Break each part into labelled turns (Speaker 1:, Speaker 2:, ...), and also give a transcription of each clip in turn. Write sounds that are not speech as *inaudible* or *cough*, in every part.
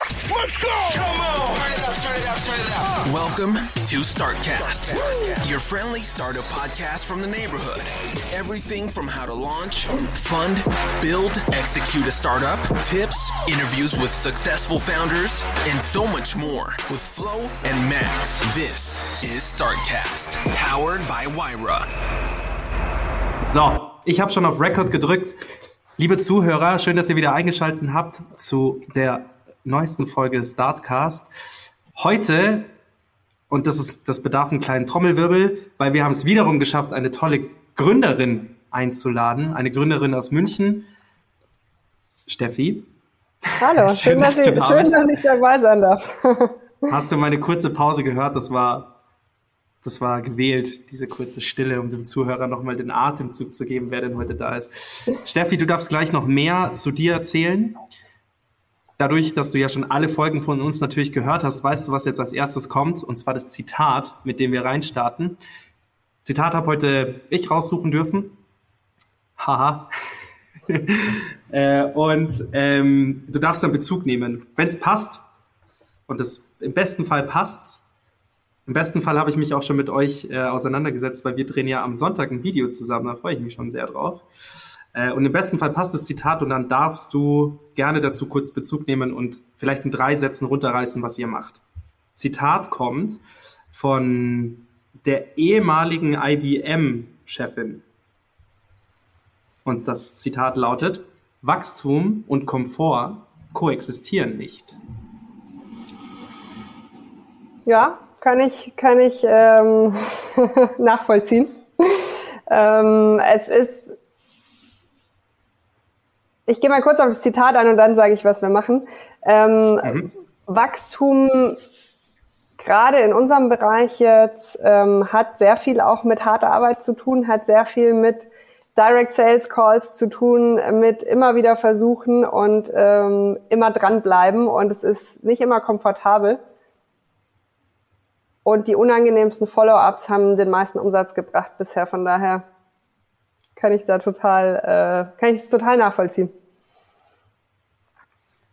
Speaker 1: Let's go! Come on! Turn it up, turn it up, turn it up.
Speaker 2: Welcome to StartCast, your friendly startup podcast from the neighborhood. Everything from how to launch, fund, build, execute a startup, tips, interviews with successful founders, and so much more with Flo and Max. This is StartCast, powered by Wyra.
Speaker 3: So, ich habe schon auf Record gedrückt. Liebe Zuhörer, schön, dass ihr wieder eingeschaltet habt zu der neuesten Folge Startcast. Heute, und das, ist, das bedarf einen kleinen Trommelwirbel, weil wir haben es wiederum geschafft, eine tolle Gründerin einzuladen, eine Gründerin aus München, Steffi.
Speaker 4: Hallo, *laughs* schön, schön dass, dass, ich, schön, dass ich dabei sein darf. *laughs*
Speaker 3: Hast du meine kurze Pause gehört? Das war das war gewählt, diese kurze Stille, um dem Zuhörer nochmal den Atemzug zu geben, wer denn heute da ist. Steffi, du darfst gleich noch mehr zu dir erzählen. Dadurch, dass du ja schon alle Folgen von uns natürlich gehört hast, weißt du, was jetzt als erstes kommt, und zwar das Zitat, mit dem wir reinstarten. Zitat habe heute ich raussuchen dürfen. Haha. *laughs* äh, und ähm, du darfst dann Bezug nehmen. Wenn es passt, und es im besten Fall passt, im besten Fall habe ich mich auch schon mit euch äh, auseinandergesetzt, weil wir drehen ja am Sonntag ein Video zusammen, da freue ich mich schon sehr drauf. Äh, und im besten Fall passt das Zitat und dann darfst du gerne dazu kurz Bezug nehmen und vielleicht in drei Sätzen runterreißen, was ihr macht. Zitat kommt von der ehemaligen IBM-Chefin. Und das Zitat lautet, Wachstum und Komfort koexistieren nicht.
Speaker 4: Ja, kann ich, kann ich ähm, *laughs* nachvollziehen. Ähm, es ist ich gehe mal kurz auf das Zitat ein und dann sage ich, was wir machen. Ähm, mhm. Wachstum, gerade in unserem Bereich jetzt, ähm, hat sehr viel auch mit harter Arbeit zu tun, hat sehr viel mit Direct Sales Calls zu tun, mit immer wieder versuchen und ähm, immer dranbleiben. Und es ist nicht immer komfortabel. Und die unangenehmsten Follow-ups haben den meisten Umsatz gebracht bisher. Von daher kann ich da total, äh, kann ich es total nachvollziehen.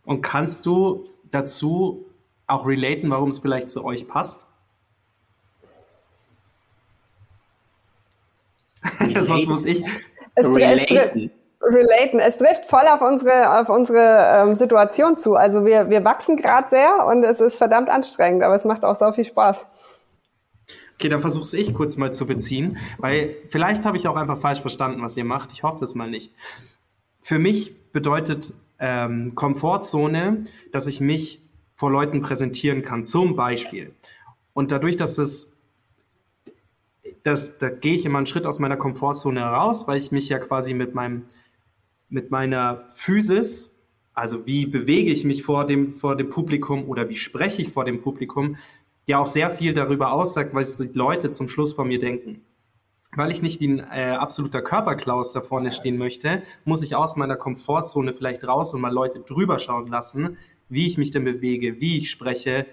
Speaker 3: Und kannst du dazu auch relaten, warum es vielleicht zu euch passt? *laughs* Sonst muss ich
Speaker 4: es, relaten. Es, relaten. Es trifft voll auf unsere, auf unsere ähm, Situation zu. Also wir, wir wachsen gerade sehr und es ist verdammt anstrengend, aber es macht auch so viel Spaß.
Speaker 3: Okay, dann versuche ich kurz mal zu beziehen, weil vielleicht habe ich auch einfach falsch verstanden, was ihr macht. Ich hoffe es mal nicht. Für mich bedeutet ähm, Komfortzone, dass ich mich vor Leuten präsentieren kann, zum Beispiel. Und dadurch, dass es, das, da gehe ich immer einen Schritt aus meiner Komfortzone heraus, weil ich mich ja quasi mit meinem, mit meiner Physis, also wie bewege ich mich vor dem, vor dem Publikum oder wie spreche ich vor dem Publikum, ja auch sehr viel darüber aussagt, was die Leute zum Schluss von mir denken. Weil ich nicht wie ein äh, absoluter Körperklaus da vorne stehen möchte, muss ich aus meiner Komfortzone vielleicht raus und mal Leute drüber schauen lassen, wie ich mich denn bewege, wie ich spreche.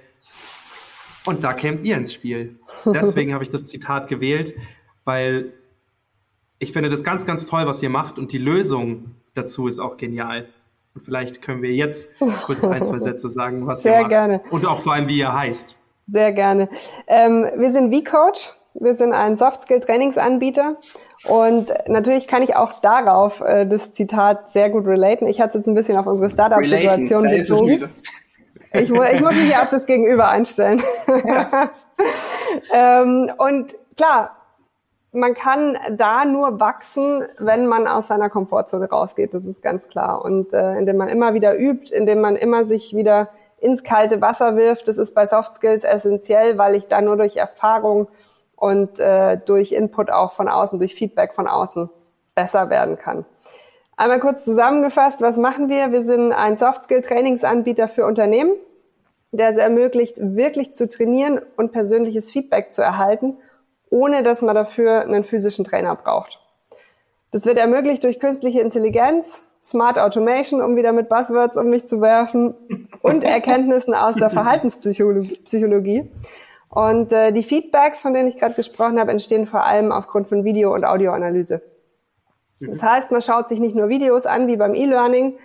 Speaker 3: Und da kämt ihr ins Spiel. *laughs* Deswegen habe ich das Zitat gewählt, weil ich finde das ganz, ganz toll, was ihr macht und die Lösung dazu ist auch genial. Und vielleicht können wir jetzt kurz ein, zwei *laughs* Sätze sagen, was
Speaker 4: Sehr
Speaker 3: ihr macht.
Speaker 4: Sehr gerne.
Speaker 3: Und auch vor allem, wie ihr heißt.
Speaker 4: Sehr gerne. Ähm, wir sind V-Coach. Wir sind ein Soft-Skill-Trainingsanbieter. Und natürlich kann ich auch darauf äh, das Zitat sehr gut relaten. Ich hatte es jetzt ein bisschen auf unsere Startup-Situation bezogen. Ich, ich, muss mich ja auf das Gegenüber einstellen. Ja. *laughs* ähm, und klar, man kann da nur wachsen, wenn man aus seiner Komfortzone rausgeht. Das ist ganz klar. Und äh, indem man immer wieder übt, indem man immer sich wieder ins kalte Wasser wirft. Das ist bei Soft Skills essentiell, weil ich da nur durch Erfahrung und äh, durch Input auch von außen, durch Feedback von außen besser werden kann. Einmal kurz zusammengefasst, was machen wir? Wir sind ein Soft-Skill-Trainingsanbieter für Unternehmen, der es ermöglicht, wirklich zu trainieren und persönliches Feedback zu erhalten, ohne dass man dafür einen physischen Trainer braucht. Das wird ermöglicht durch künstliche Intelligenz, Smart Automation, um wieder mit Buzzwords um mich zu werfen, und *laughs* Erkenntnissen aus der Verhaltenspsychologie. Und äh, die Feedbacks, von denen ich gerade gesprochen habe, entstehen vor allem aufgrund von Video- und Audioanalyse. Das heißt, man schaut sich nicht nur Videos an wie beim E-Learning,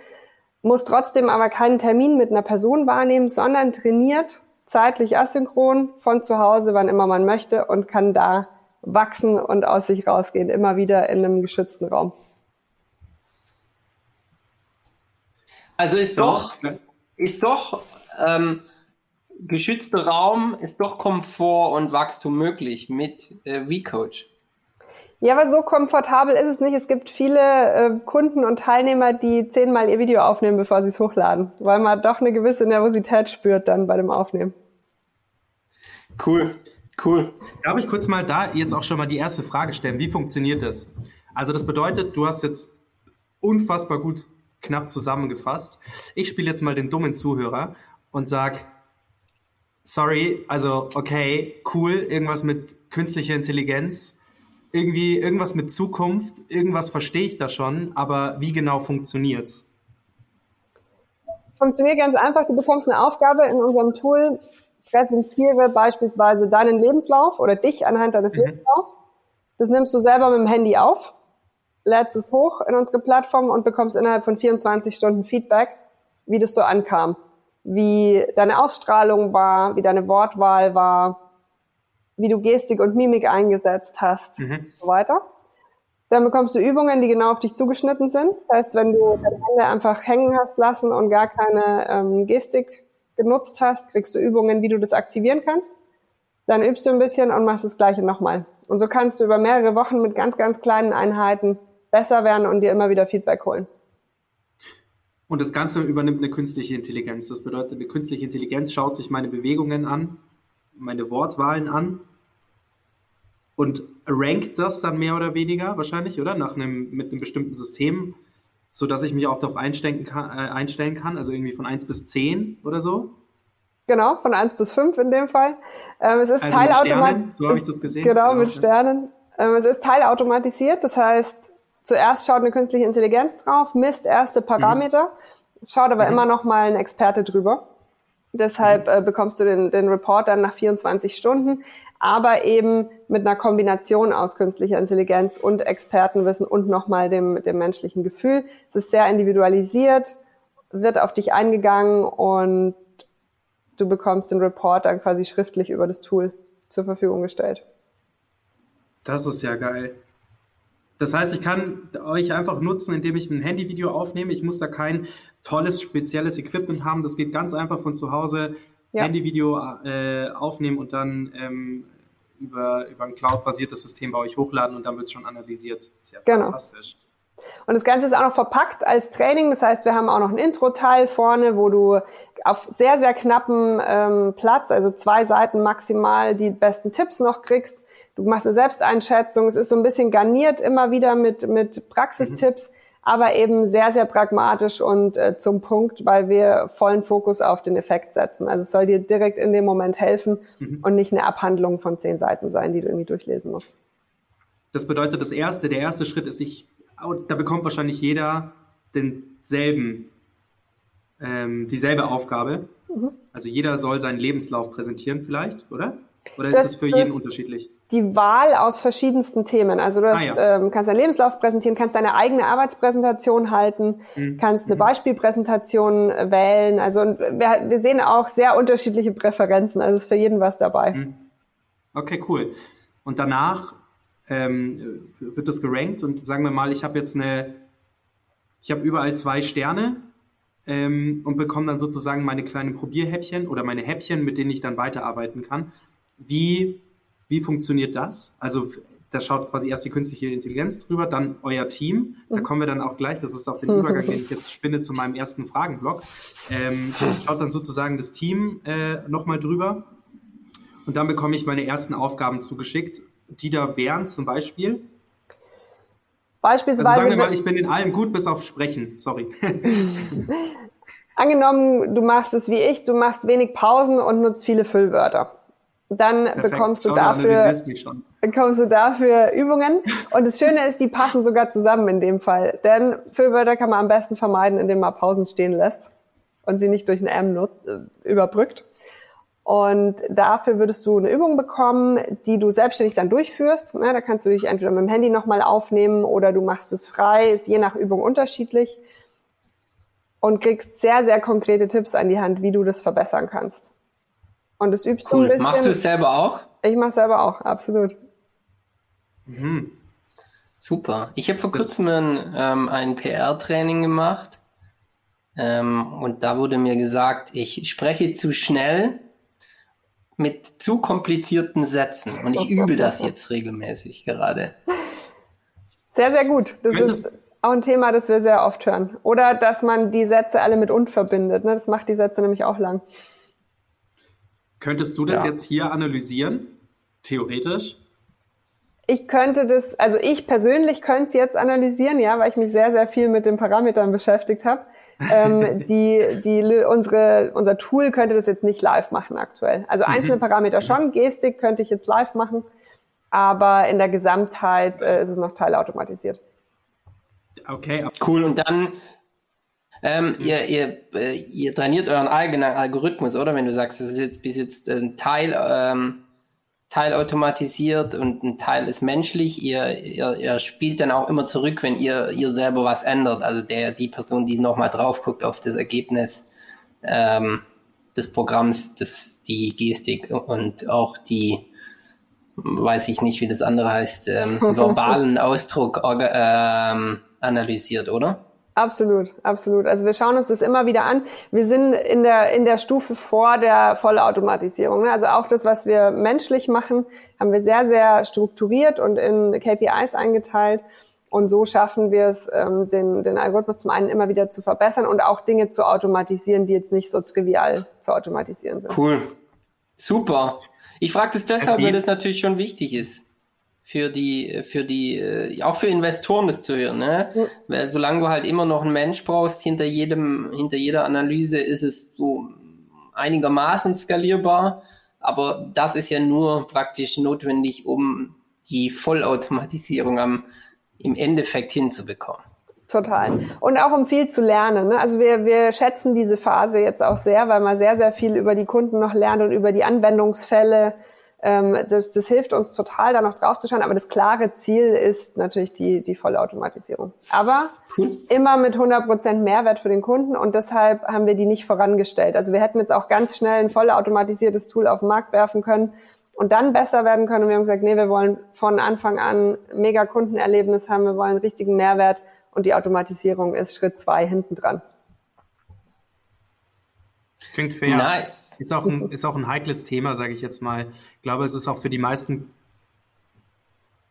Speaker 4: muss trotzdem aber keinen Termin mit einer Person wahrnehmen, sondern trainiert zeitlich asynchron von zu Hause, wann immer man möchte und kann da wachsen und aus sich rausgehen, immer wieder in einem geschützten Raum.
Speaker 5: Also ist so. doch, ist doch ähm, geschützter Raum, ist doch Komfort und Wachstum möglich mit äh, V-Coach.
Speaker 4: Ja, aber so komfortabel ist es nicht. Es gibt viele äh, Kunden und Teilnehmer, die zehnmal ihr Video aufnehmen, bevor sie es hochladen, weil man doch eine gewisse Nervosität spürt dann bei dem Aufnehmen.
Speaker 5: Cool, cool.
Speaker 3: Darf ich kurz mal da jetzt auch schon mal die erste Frage stellen? Wie funktioniert das? Also das bedeutet, du hast jetzt unfassbar gut knapp zusammengefasst. Ich spiele jetzt mal den dummen Zuhörer und sag, sorry, also okay, cool, irgendwas mit künstlicher Intelligenz irgendwie irgendwas mit Zukunft, irgendwas verstehe ich da schon, aber wie genau funktioniert's?
Speaker 4: Funktioniert ganz einfach. Du bekommst eine Aufgabe in unserem Tool, präsentiere beispielsweise deinen Lebenslauf oder dich anhand deines mhm. Lebenslaufs. Das nimmst du selber mit dem Handy auf, lädst es hoch in unsere Plattform und bekommst innerhalb von 24 Stunden Feedback, wie das so ankam, wie deine Ausstrahlung war, wie deine Wortwahl war, wie du Gestik und Mimik eingesetzt hast mhm. und so weiter. Dann bekommst du Übungen, die genau auf dich zugeschnitten sind. Das heißt, wenn du deine Hände einfach hängen hast lassen und gar keine ähm, Gestik genutzt hast, kriegst du Übungen, wie du das aktivieren kannst. Dann übst du ein bisschen und machst das Gleiche nochmal. Und so kannst du über mehrere Wochen mit ganz, ganz kleinen Einheiten besser werden und dir immer wieder Feedback holen.
Speaker 3: Und das Ganze übernimmt eine künstliche Intelligenz. Das bedeutet, eine künstliche Intelligenz schaut sich meine Bewegungen an, meine Wortwahlen an und rankt das dann mehr oder weniger wahrscheinlich, oder? Nach einem, mit einem bestimmten System, sodass ich mich auch darauf einstellen kann, äh, einstellen kann, also irgendwie von 1 bis 10 oder so.
Speaker 4: Genau, von 1 bis 5 in dem Fall. Ähm, es ist also teilautomatisiert.
Speaker 3: So habe ich das gesehen.
Speaker 4: Genau, mit Sternen. Ähm, es ist teilautomatisiert, das heißt, zuerst schaut eine künstliche Intelligenz drauf, misst erste Parameter, mhm. schaut aber mhm. immer noch mal ein Experte drüber. Deshalb äh, bekommst du den, den Report dann nach 24 Stunden aber eben mit einer Kombination aus künstlicher Intelligenz und Expertenwissen und nochmal dem, dem menschlichen Gefühl. Es ist sehr individualisiert, wird auf dich eingegangen und du bekommst den Report dann quasi schriftlich über das Tool zur Verfügung gestellt.
Speaker 3: Das ist ja geil. Das heißt, ich kann euch einfach nutzen, indem ich ein Handyvideo aufnehme. Ich muss da kein tolles, spezielles Equipment haben. Das geht ganz einfach von zu Hause ja. Handyvideo äh, aufnehmen und dann ähm, über, über ein cloud-basiertes System bei euch hochladen und dann wird es schon analysiert.
Speaker 4: Sehr genau. fantastisch. Und das Ganze ist auch noch verpackt als Training. Das heißt, wir haben auch noch ein Intro-Teil vorne, wo du auf sehr, sehr knappen ähm, Platz, also zwei Seiten maximal, die besten Tipps noch kriegst. Du machst eine Selbsteinschätzung. Es ist so ein bisschen garniert immer wieder mit, mit Praxistipps. Mhm aber eben sehr, sehr pragmatisch und äh, zum Punkt, weil wir vollen Fokus auf den Effekt setzen. Also es soll dir direkt in dem Moment helfen mhm. und nicht eine Abhandlung von zehn Seiten sein, die du irgendwie durchlesen musst.
Speaker 3: Das bedeutet, das erste, der erste Schritt ist, ich, da bekommt wahrscheinlich jeder denselben, ähm, dieselbe Aufgabe. Mhm. Also jeder soll seinen Lebenslauf präsentieren vielleicht, oder? Oder ist das, es für jeden unterschiedlich?
Speaker 4: Die Wahl aus verschiedensten Themen. Also du hast, ah, ja. ähm, kannst deinen Lebenslauf präsentieren, kannst deine eigene Arbeitspräsentation halten, mhm. kannst eine mhm. Beispielpräsentation wählen. Also wir, wir, sehen auch sehr unterschiedliche Präferenzen. Also ist für jeden was dabei. Mhm.
Speaker 3: Okay, cool. Und danach ähm, wird das gerankt und sagen wir mal, ich habe jetzt eine, ich habe überall zwei Sterne ähm, und bekomme dann sozusagen meine kleinen Probierhäppchen oder meine Häppchen, mit denen ich dann weiterarbeiten kann. Wie, wie funktioniert das? Also da schaut quasi erst die künstliche Intelligenz drüber, dann euer Team. Da mhm. kommen wir dann auch gleich, das ist auch den Übergang, den ich jetzt spinne zu meinem ersten Fragenblock. Ähm, schaut dann sozusagen das Team äh, nochmal drüber. Und dann bekomme ich meine ersten Aufgaben zugeschickt, die da wären zum Beispiel.
Speaker 4: Beispielsweise.
Speaker 3: Also sagen wir mal, ich bin in allem gut, bis auf Sprechen. Sorry. *laughs*
Speaker 4: Angenommen, du machst es wie ich, du machst wenig Pausen und nutzt viele Füllwörter. Dann Perfekt. bekommst du, dafür, bekommst du dafür Übungen. Und das Schöne ist, die passen sogar zusammen in dem Fall. Denn Füllwörter kann man am besten vermeiden, indem man Pausen stehen lässt und sie nicht durch ein M äh, überbrückt. Und dafür würdest du eine Übung bekommen, die du selbstständig dann durchführst. Na, da kannst du dich entweder mit dem Handy nochmal aufnehmen oder du machst es frei, ist je nach Übung unterschiedlich. Und kriegst sehr, sehr konkrete Tipps an die Hand, wie du das verbessern kannst. Und das übst cool. du ein bisschen.
Speaker 5: Machst du es selber auch?
Speaker 4: Ich mache selber auch, absolut.
Speaker 5: Mhm. Super. Ich habe vor kurzem ein, ähm, ein PR-Training gemacht ähm, und da wurde mir gesagt, ich spreche zu schnell mit zu komplizierten Sätzen. Und ich übe das *laughs* jetzt regelmäßig gerade.
Speaker 4: Sehr, sehr gut. Das Könntest ist auch ein Thema, das wir sehr oft hören. Oder dass man die Sätze alle mit und verbindet. Ne? Das macht die Sätze nämlich auch lang.
Speaker 3: Könntest du das ja. jetzt hier analysieren? Theoretisch?
Speaker 4: Ich könnte das, also ich persönlich könnte es jetzt analysieren, ja, weil ich mich sehr, sehr viel mit den Parametern beschäftigt habe ähm, *laughs* die, die, unsere, unser Tool könnte das jetzt nicht live machen aktuell. Also mhm. einzelne Parameter schon, Gestik könnte ich jetzt live machen, aber in der Gesamtheit äh, ist es noch teilautomatisiert.
Speaker 5: Okay. Cool. Und dann ähm, ihr, ihr, äh, ihr trainiert euren eigenen Algorithmus, oder? Wenn du sagst, das ist jetzt bis jetzt ein Teil ähm, teilautomatisiert und ein Teil ist menschlich. Ihr, ihr, ihr spielt dann auch immer zurück, wenn ihr, ihr selber was ändert. Also der, die Person, die nochmal drauf guckt auf das Ergebnis ähm, des Programms, das, die Gestik und auch die, weiß ich nicht, wie das andere heißt, ähm, *laughs* verbalen Ausdruck ähm, analysiert, oder?
Speaker 4: Absolut, absolut. Also wir schauen uns das immer wieder an. Wir sind in der, in der Stufe vor der Vollautomatisierung. Ne? Also auch das, was wir menschlich machen, haben wir sehr, sehr strukturiert und in KPIs eingeteilt. Und so schaffen wir es, ähm, den, den Algorithmus zum einen immer wieder zu verbessern und auch Dinge zu automatisieren, die jetzt nicht so trivial zu automatisieren sind.
Speaker 5: Cool. Super. Ich frage das deshalb, weil das natürlich schon wichtig ist für die, für die, äh, auch für Investoren das zu hören, ne? Ja. Weil solange du halt immer noch einen Mensch brauchst, hinter jedem, hinter jeder Analyse ist es so einigermaßen skalierbar, aber das ist ja nur praktisch notwendig, um die Vollautomatisierung am, im Endeffekt hinzubekommen.
Speaker 4: Total. Und auch um viel zu lernen. Ne? Also wir, wir schätzen diese Phase jetzt auch sehr, weil man sehr, sehr viel über die Kunden noch lernt und über die Anwendungsfälle ähm, das, das hilft uns total, da noch drauf zu schauen. Aber das klare Ziel ist natürlich die, die Vollautomatisierung. Aber cool. immer mit 100% Mehrwert für den Kunden und deshalb haben wir die nicht vorangestellt. Also wir hätten jetzt auch ganz schnell ein vollautomatisiertes Tool auf den Markt werfen können und dann besser werden können. Und wir haben gesagt, nee, wir wollen von Anfang an mega Kundenerlebnis haben, wir wollen einen richtigen Mehrwert und die Automatisierung ist Schritt zwei hinten dran.
Speaker 3: Klingt fair. Nice. Ist auch ein, ist auch ein heikles Thema, sage ich jetzt mal. Ich glaube, es ist auch für die meisten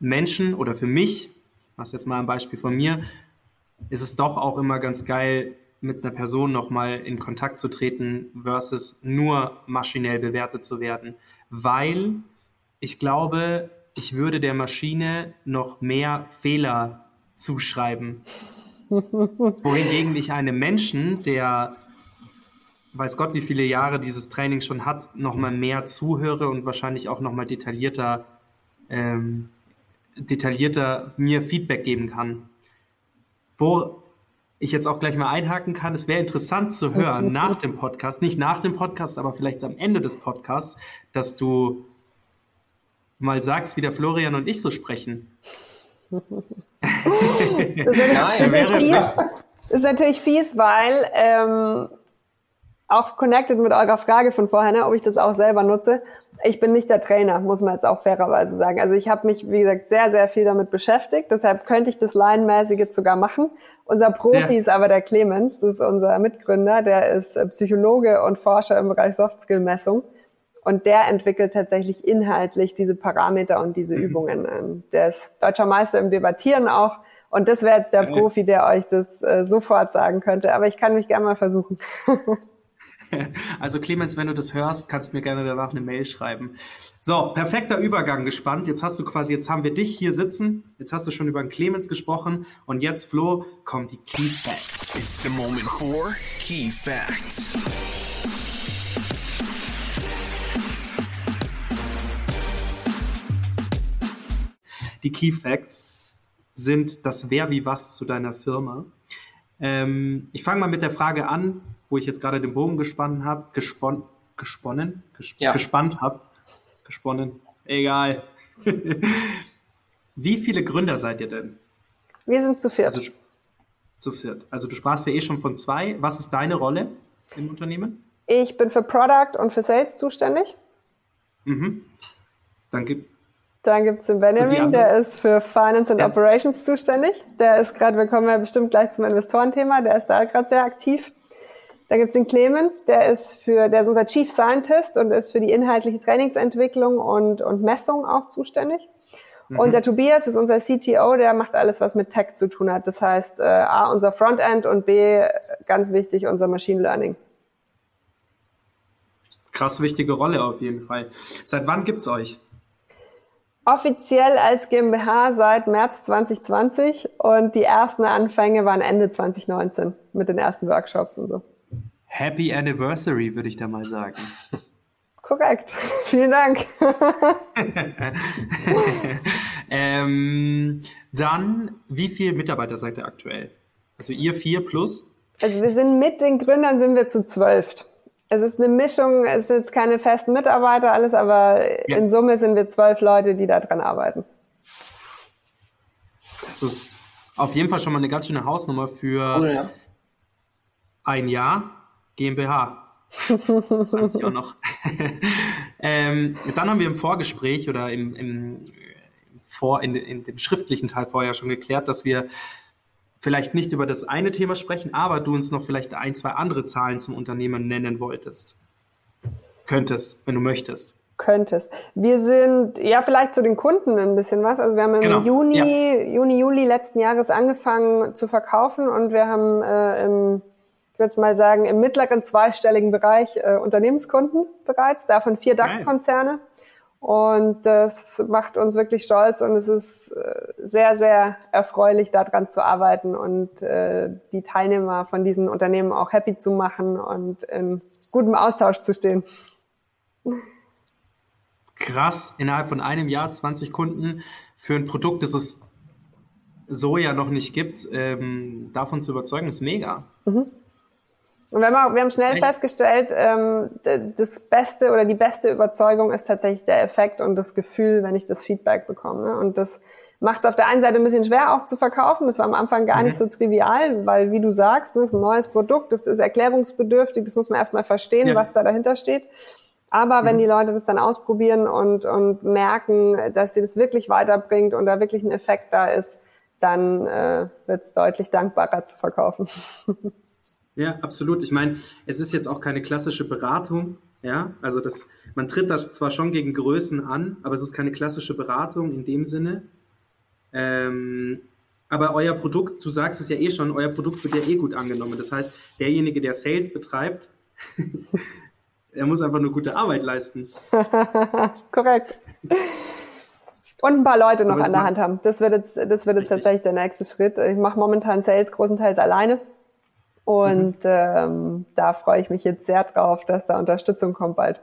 Speaker 3: Menschen oder für mich, was jetzt mal ein Beispiel von mir, ist es doch auch immer ganz geil, mit einer Person nochmal in Kontakt zu treten, versus nur maschinell bewertet zu werden. Weil ich glaube, ich würde der Maschine noch mehr Fehler zuschreiben. *laughs* Wohingegen ich einem Menschen, der weiß Gott, wie viele Jahre dieses Training schon hat, nochmal mehr zuhöre und wahrscheinlich auch nochmal detaillierter, ähm, detaillierter mir Feedback geben kann. Wo ich jetzt auch gleich mal einhaken kann, es wäre interessant zu hören *laughs* nach dem Podcast, nicht nach dem Podcast, aber vielleicht am Ende des Podcasts, dass du mal sagst, wie der Florian und ich so sprechen. *laughs*
Speaker 4: das, ist *laughs* natürlich fies, das ist natürlich fies, weil ähm, auch connected mit eurer Frage von vorher, ne, ob ich das auch selber nutze. Ich bin nicht der Trainer, muss man jetzt auch fairerweise sagen. Also ich habe mich, wie gesagt, sehr, sehr viel damit beschäftigt. Deshalb könnte ich das Laienmäßig jetzt sogar machen. Unser Profi ja. ist aber der Clemens, das ist unser Mitgründer, der ist äh, Psychologe und Forscher im Bereich Softskill-Messung. Und der entwickelt tatsächlich inhaltlich diese Parameter und diese mhm. Übungen. Ähm, der ist deutscher Meister im Debattieren auch. Und das wäre jetzt der Profi, der euch das äh, sofort sagen könnte. Aber ich kann mich gerne mal versuchen. *laughs* *laughs*
Speaker 3: Also Clemens, wenn du das hörst, kannst du mir gerne danach eine Mail schreiben. So, perfekter Übergang gespannt. Jetzt hast du quasi, jetzt haben wir dich hier sitzen. Jetzt hast du schon über den Clemens gesprochen. Und jetzt, Flo, kommen die Key Facts.
Speaker 2: It's the moment for Key Facts.
Speaker 3: Die Key Facts sind das Wer wie was zu deiner Firma. Ähm, ich fange mal mit der Frage an, wo ich jetzt gerade den Bogen gespannt habe, gespon gesponnen, ges ja. gespannt habe, gesponnen, egal. *laughs* Wie viele Gründer seid ihr denn?
Speaker 4: Wir sind zu viert.
Speaker 3: Also, zu viert. Also du sprachst ja eh schon von zwei. Was ist deine Rolle im Unternehmen?
Speaker 4: Ich bin für Product und für Sales zuständig.
Speaker 3: Mhm. Dann gibt
Speaker 4: dann gibt es den Benjamin, der ist für Finance and ja. Operations zuständig. Der ist gerade, wir kommen ja bestimmt gleich zum Investorenthema, der ist da gerade sehr aktiv. Dann gibt es den Clemens, der ist für, der ist unser Chief Scientist und ist für die inhaltliche Trainingsentwicklung und, und Messung auch zuständig. Mhm. Und der Tobias ist unser CTO, der macht alles, was mit Tech zu tun hat. Das heißt, äh, A, unser Frontend und B, ganz wichtig, unser Machine Learning.
Speaker 3: Krass wichtige Rolle auf jeden Fall. Seit wann gibt's euch?
Speaker 4: offiziell als GmbH seit März 2020 und die ersten Anfänge waren Ende 2019 mit den ersten Workshops und so.
Speaker 3: Happy Anniversary, würde ich da mal sagen. *laughs*
Speaker 4: Korrekt. *laughs* Vielen Dank. *laughs*
Speaker 3: ähm, dann, wie viele Mitarbeiter seid ihr aktuell? Also ihr vier plus?
Speaker 4: Also wir sind mit den Gründern sind wir zu zwölf es ist eine Mischung, es sind jetzt keine festen Mitarbeiter, alles, aber ja. in Summe sind wir zwölf Leute, die da dran arbeiten.
Speaker 3: Das ist auf jeden Fall schon mal eine ganz schöne Hausnummer für oh, ja. ein Jahr GmbH. das auch noch. *laughs* ähm, dann haben wir im Vorgespräch oder im, im vor, in, in, dem schriftlichen Teil vorher schon geklärt, dass wir vielleicht nicht über das eine Thema sprechen, aber du uns noch vielleicht ein, zwei andere Zahlen zum Unternehmen nennen wolltest. Könntest, wenn du möchtest.
Speaker 4: Könntest. Wir sind, ja, vielleicht zu den Kunden ein bisschen was. Also wir haben im genau. Juni, ja. Juni, Juli letzten Jahres angefangen zu verkaufen und wir haben äh, im, ich würde mal sagen, im mittleren zweistelligen Bereich äh, Unternehmenskunden bereits, davon vier DAX-Konzerne. Und das macht uns wirklich stolz und es ist äh, sehr, sehr erfreulich, daran zu arbeiten und äh, die Teilnehmer von diesen Unternehmen auch happy zu machen und in gutem Austausch zu stehen.
Speaker 3: Krass, innerhalb von einem Jahr 20 Kunden für ein Produkt, das es so ja noch nicht gibt, ähm, davon zu überzeugen, ist mega. Mhm.
Speaker 4: Und wir haben, wir haben schnell Echt? festgestellt, ähm, das Beste oder die beste Überzeugung ist tatsächlich der Effekt und das Gefühl, wenn ich das Feedback bekomme. Ne? Und das macht es auf der einen Seite ein bisschen schwer auch zu verkaufen. Das war am Anfang gar mhm. nicht so trivial, weil wie du sagst, ne, das ist ein neues Produkt, das ist erklärungsbedürftig, das muss man erstmal verstehen, ja. was da dahinter steht. Aber mhm. wenn die Leute das dann ausprobieren und, und merken, dass sie das wirklich weiterbringt und da wirklich ein Effekt da ist, dann äh, wird es deutlich dankbarer zu verkaufen. *laughs*
Speaker 3: Ja, absolut. Ich meine, es ist jetzt auch keine klassische Beratung. Ja, also das, man tritt das zwar schon gegen Größen an, aber es ist keine klassische Beratung in dem Sinne. Ähm, aber euer Produkt, du sagst es ja eh schon, euer Produkt wird ja eh gut angenommen. Das heißt, derjenige, der Sales betreibt, *laughs* er muss einfach nur gute Arbeit leisten. *laughs*
Speaker 4: Korrekt. Und ein paar Leute noch an der Hand haben. Das wird jetzt, das wird jetzt tatsächlich der nächste Schritt. Ich mache momentan Sales großenteils alleine. Und mhm. ähm, da freue ich mich jetzt sehr drauf, dass da Unterstützung kommt bald.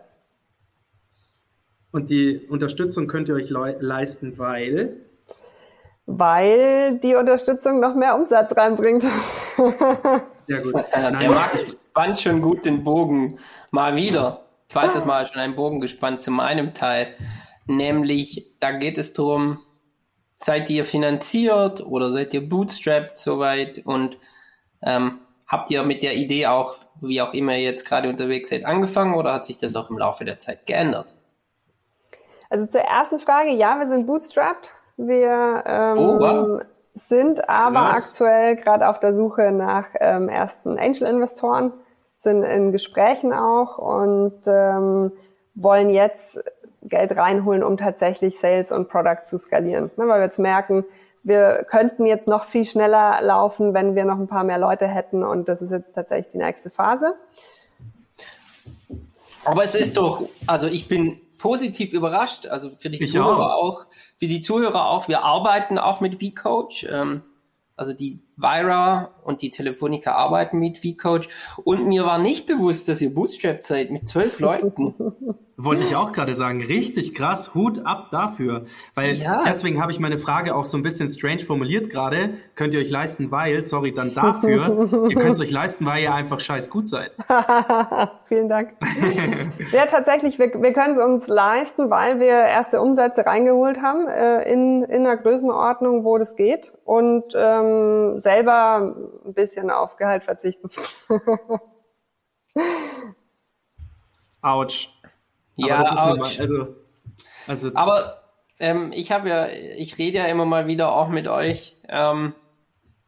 Speaker 3: Und die Unterstützung könnt ihr euch le leisten, weil?
Speaker 4: Weil die Unterstützung noch mehr Umsatz reinbringt. *laughs*
Speaker 5: Sehr gut. Äh, der Max spannt schon gut den Bogen. Mal wieder. Zweites Mal schon einen Bogen gespannt zu meinem Teil. Nämlich, da geht es darum, seid ihr finanziert oder seid ihr bootstrapped soweit und ähm, Habt ihr mit der Idee auch, wie auch immer ihr jetzt gerade unterwegs seid, angefangen oder hat sich das auch im Laufe der Zeit geändert?
Speaker 4: Also zur ersten Frage, ja, wir sind bootstrapped. Wir ähm, oh, wow. sind aber Krass. aktuell gerade auf der Suche nach ähm, ersten Angel-Investoren, sind in Gesprächen auch und ähm, wollen jetzt Geld reinholen, um tatsächlich Sales und Product zu skalieren. Ne, weil wir jetzt merken, wir könnten jetzt noch viel schneller laufen, wenn wir noch ein paar mehr Leute hätten und das ist jetzt tatsächlich die nächste Phase.
Speaker 5: Aber es ist doch, also ich bin positiv überrascht, also für die ich Zuhörer auch. auch. für die Zuhörer auch. Wir arbeiten auch mit V-Coach. Ähm, also die Vira und die Telefonica arbeiten mit V-Coach. Und mir war nicht bewusst, dass ihr Bootstrap seid mit zwölf Leuten. *laughs*
Speaker 3: Wollte ich auch gerade sagen. Richtig krass. Hut ab dafür. Weil ja. deswegen habe ich meine Frage auch so ein bisschen strange formuliert gerade. Könnt ihr euch leisten, weil, sorry, dann dafür. *laughs* ihr könnt es euch leisten, weil ihr einfach scheiß gut seid. *laughs*
Speaker 4: Vielen Dank. ja, tatsächlich, wir, wir können es uns leisten, weil wir erste Umsätze reingeholt haben äh, in, in einer Größenordnung, wo das geht. Und ähm, selber ein bisschen auf Gehalt verzichten. *laughs*
Speaker 3: Autsch.
Speaker 5: Ja, aber also, also. Aber ähm, ich habe ja, ich rede ja immer mal wieder auch mit euch. Ähm,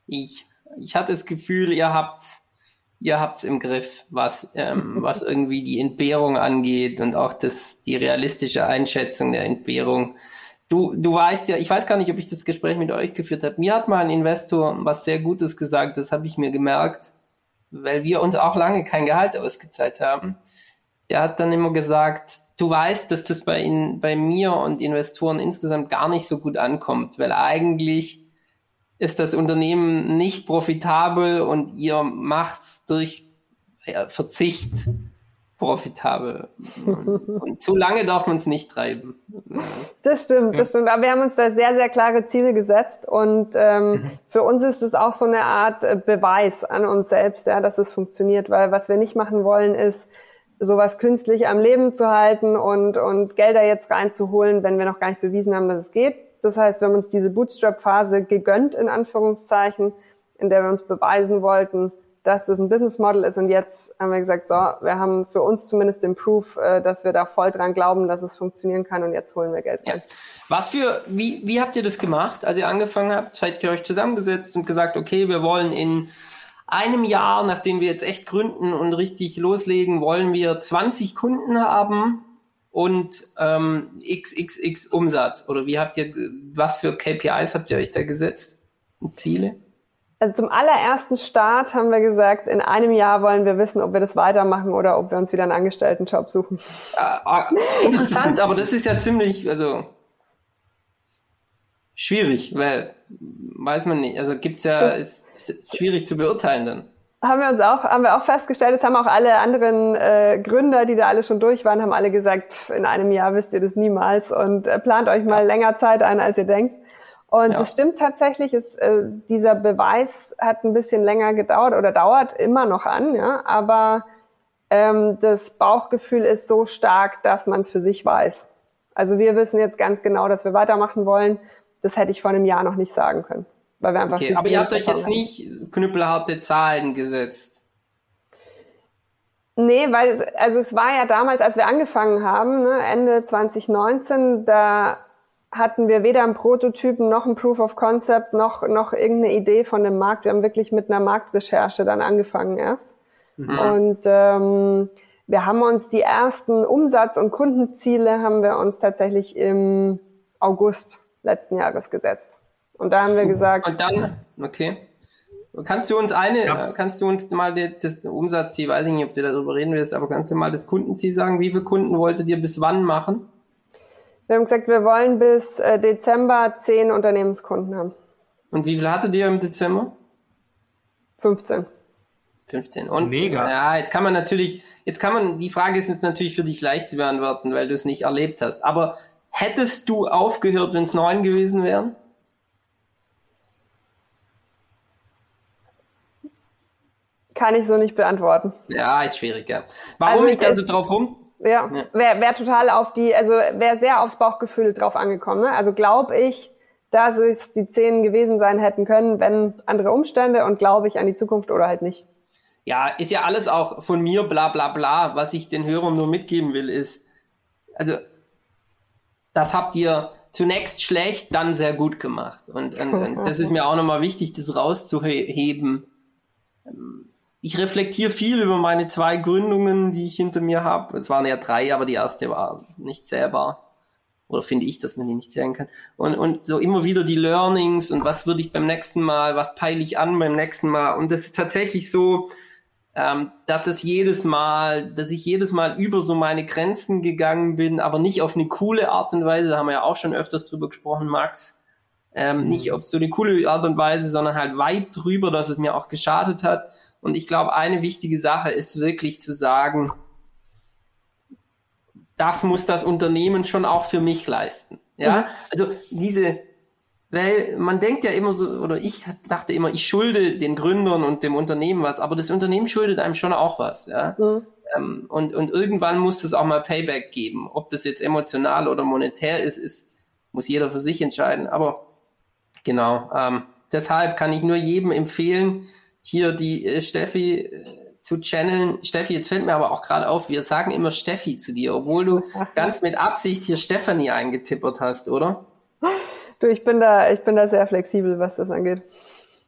Speaker 5: ich, ich hatte das Gefühl, ihr habt ihr habt's im Griff, was, ähm, *laughs* was irgendwie die Entbehrung angeht und auch das, die realistische Einschätzung der Entbehrung. Du, du weißt ja, ich weiß gar nicht, ob ich das Gespräch mit euch geführt habe. Mir hat mal ein Investor was sehr Gutes gesagt, das habe ich mir gemerkt, weil wir uns auch lange kein Gehalt ausgezahlt haben. Der hat dann immer gesagt, du weißt, dass das bei, in, bei mir und Investoren insgesamt gar nicht so gut ankommt, weil eigentlich ist das Unternehmen nicht profitabel und ihr macht durch Verzicht profitabel. Und zu lange darf man es nicht treiben.
Speaker 4: Das stimmt, das stimmt. Aber wir haben uns da sehr, sehr klare Ziele gesetzt und ähm, mhm. für uns ist es auch so eine Art äh, Beweis an uns selbst, ja, dass es funktioniert, weil was wir nicht machen wollen, ist sowas künstlich am Leben zu halten und, und Gelder jetzt reinzuholen, wenn wir noch gar nicht bewiesen haben, dass es geht. Das heißt, wir haben uns diese Bootstrap-Phase gegönnt, in Anführungszeichen, in der wir uns beweisen wollten, dass das ein Business Model ist. Und jetzt haben wir gesagt, so, wir haben für uns zumindest den Proof, äh, dass wir da voll dran glauben, dass es funktionieren kann und jetzt holen wir Geld rein. Ja.
Speaker 5: Was für, wie, wie habt ihr das gemacht, als ihr angefangen habt? Habt ihr euch zusammengesetzt und gesagt, okay, wir wollen in einem Jahr, nachdem wir jetzt echt gründen und richtig loslegen, wollen wir 20 Kunden haben und ähm, XXX Umsatz? Oder wie habt ihr, was für KPIs habt ihr euch da gesetzt? Und Ziele?
Speaker 4: Also zum allerersten Start haben wir gesagt, in einem Jahr wollen wir wissen, ob wir das weitermachen oder ob wir uns wieder einen Angestelltenjob suchen.
Speaker 5: Äh, interessant, aber das ist ja ziemlich, also schwierig, weil weiß man nicht. Also gibt's ja, ist, ist schwierig zu beurteilen dann.
Speaker 4: Haben wir uns auch, haben wir auch festgestellt, das haben auch alle anderen äh, Gründer, die da alle schon durch waren, haben alle gesagt, pff, in einem Jahr wisst ihr das niemals und äh, plant euch mal länger Zeit ein, als ihr denkt. Und es ja. stimmt tatsächlich, ist, äh, dieser Beweis hat ein bisschen länger gedauert oder dauert immer noch an, ja, aber ähm, das Bauchgefühl ist so stark, dass man es für sich weiß. Also wir wissen jetzt ganz genau, dass wir weitermachen wollen. Das hätte ich vor einem Jahr noch nicht sagen können. Weil wir einfach
Speaker 5: okay, aber ihr habt euch jetzt haben. nicht knüppelharte Zahlen gesetzt.
Speaker 4: Nee, weil, also es war ja damals, als wir angefangen haben, ne, Ende 2019, da hatten wir weder einen Prototypen noch ein Proof of Concept noch, noch irgendeine Idee von dem Markt. Wir haben wirklich mit einer Marktrecherche dann angefangen erst. Mhm. Und ähm, wir haben uns die ersten Umsatz- und Kundenziele haben wir uns tatsächlich im August letzten Jahres gesetzt. Und da haben wir gesagt.
Speaker 5: Und dann, okay. Kannst du uns eine, ja. kannst du uns mal das, das Umsatzziel, weiß ich nicht, ob du darüber reden willst, aber kannst du mal das Kundenziel sagen? Wie viele Kunden wolltet ihr bis wann machen?
Speaker 4: Wir haben gesagt, wir wollen bis äh, Dezember zehn Unternehmenskunden haben.
Speaker 5: Und wie viel hattet ihr im Dezember?
Speaker 4: 15.
Speaker 5: 15. Und Mega. Ja, jetzt kann man natürlich, jetzt kann man, die Frage ist jetzt natürlich für dich leicht zu beantworten, weil du es nicht erlebt hast. Aber hättest du aufgehört, wenn es neun gewesen wären?
Speaker 4: Kann ich so nicht beantworten.
Speaker 5: Ja, ist schwierig, ja. Warum also nicht also drauf rum?
Speaker 4: Ja, ja. wäre wär total auf die, also wäre sehr aufs Bauchgefühl drauf angekommen. Ne? Also glaube ich, dass es die zehn gewesen sein hätten können, wenn andere Umstände und glaube ich an die Zukunft oder halt nicht.
Speaker 5: Ja, ist ja alles auch von mir bla bla bla. Was ich den Hörern nur mitgeben will, ist, also das habt ihr zunächst schlecht, dann sehr gut gemacht. Und, und, und das ist mir auch nochmal wichtig, das rauszuheben. Ich reflektiere viel über meine zwei Gründungen, die ich hinter mir habe. Es waren ja drei, aber die erste war nicht zählbar. Oder finde ich, dass man die nicht zählen kann. Und, und so immer wieder die Learnings und was würde ich beim nächsten Mal, was peile ich an beim nächsten Mal. Und das ist tatsächlich so, ähm, dass es jedes Mal, dass ich jedes Mal über so meine Grenzen gegangen bin, aber nicht auf eine coole Art und Weise, da haben wir ja auch schon öfters drüber gesprochen, Max, ähm, mhm. nicht auf so eine coole Art und Weise, sondern halt weit drüber, dass es mir auch geschadet hat. Und ich glaube, eine wichtige Sache ist wirklich zu sagen, das muss das Unternehmen schon auch für mich leisten. Ja, also diese, weil man denkt ja immer so, oder ich dachte immer, ich schulde den Gründern und dem Unternehmen was, aber das Unternehmen schuldet einem schon auch was, ja. Mhm. Ähm, und, und irgendwann muss es auch mal Payback geben. Ob das jetzt emotional oder monetär ist, ist, muss jeder für sich entscheiden. Aber genau, ähm, deshalb kann ich nur jedem empfehlen, hier die äh, Steffi äh, zu channeln. Steffi, jetzt fällt mir aber auch gerade auf, wir sagen immer Steffi zu dir, obwohl du ganz mit Absicht hier Stefanie eingetippert hast, oder?
Speaker 4: Du, ich bin da, ich bin da sehr flexibel, was das angeht.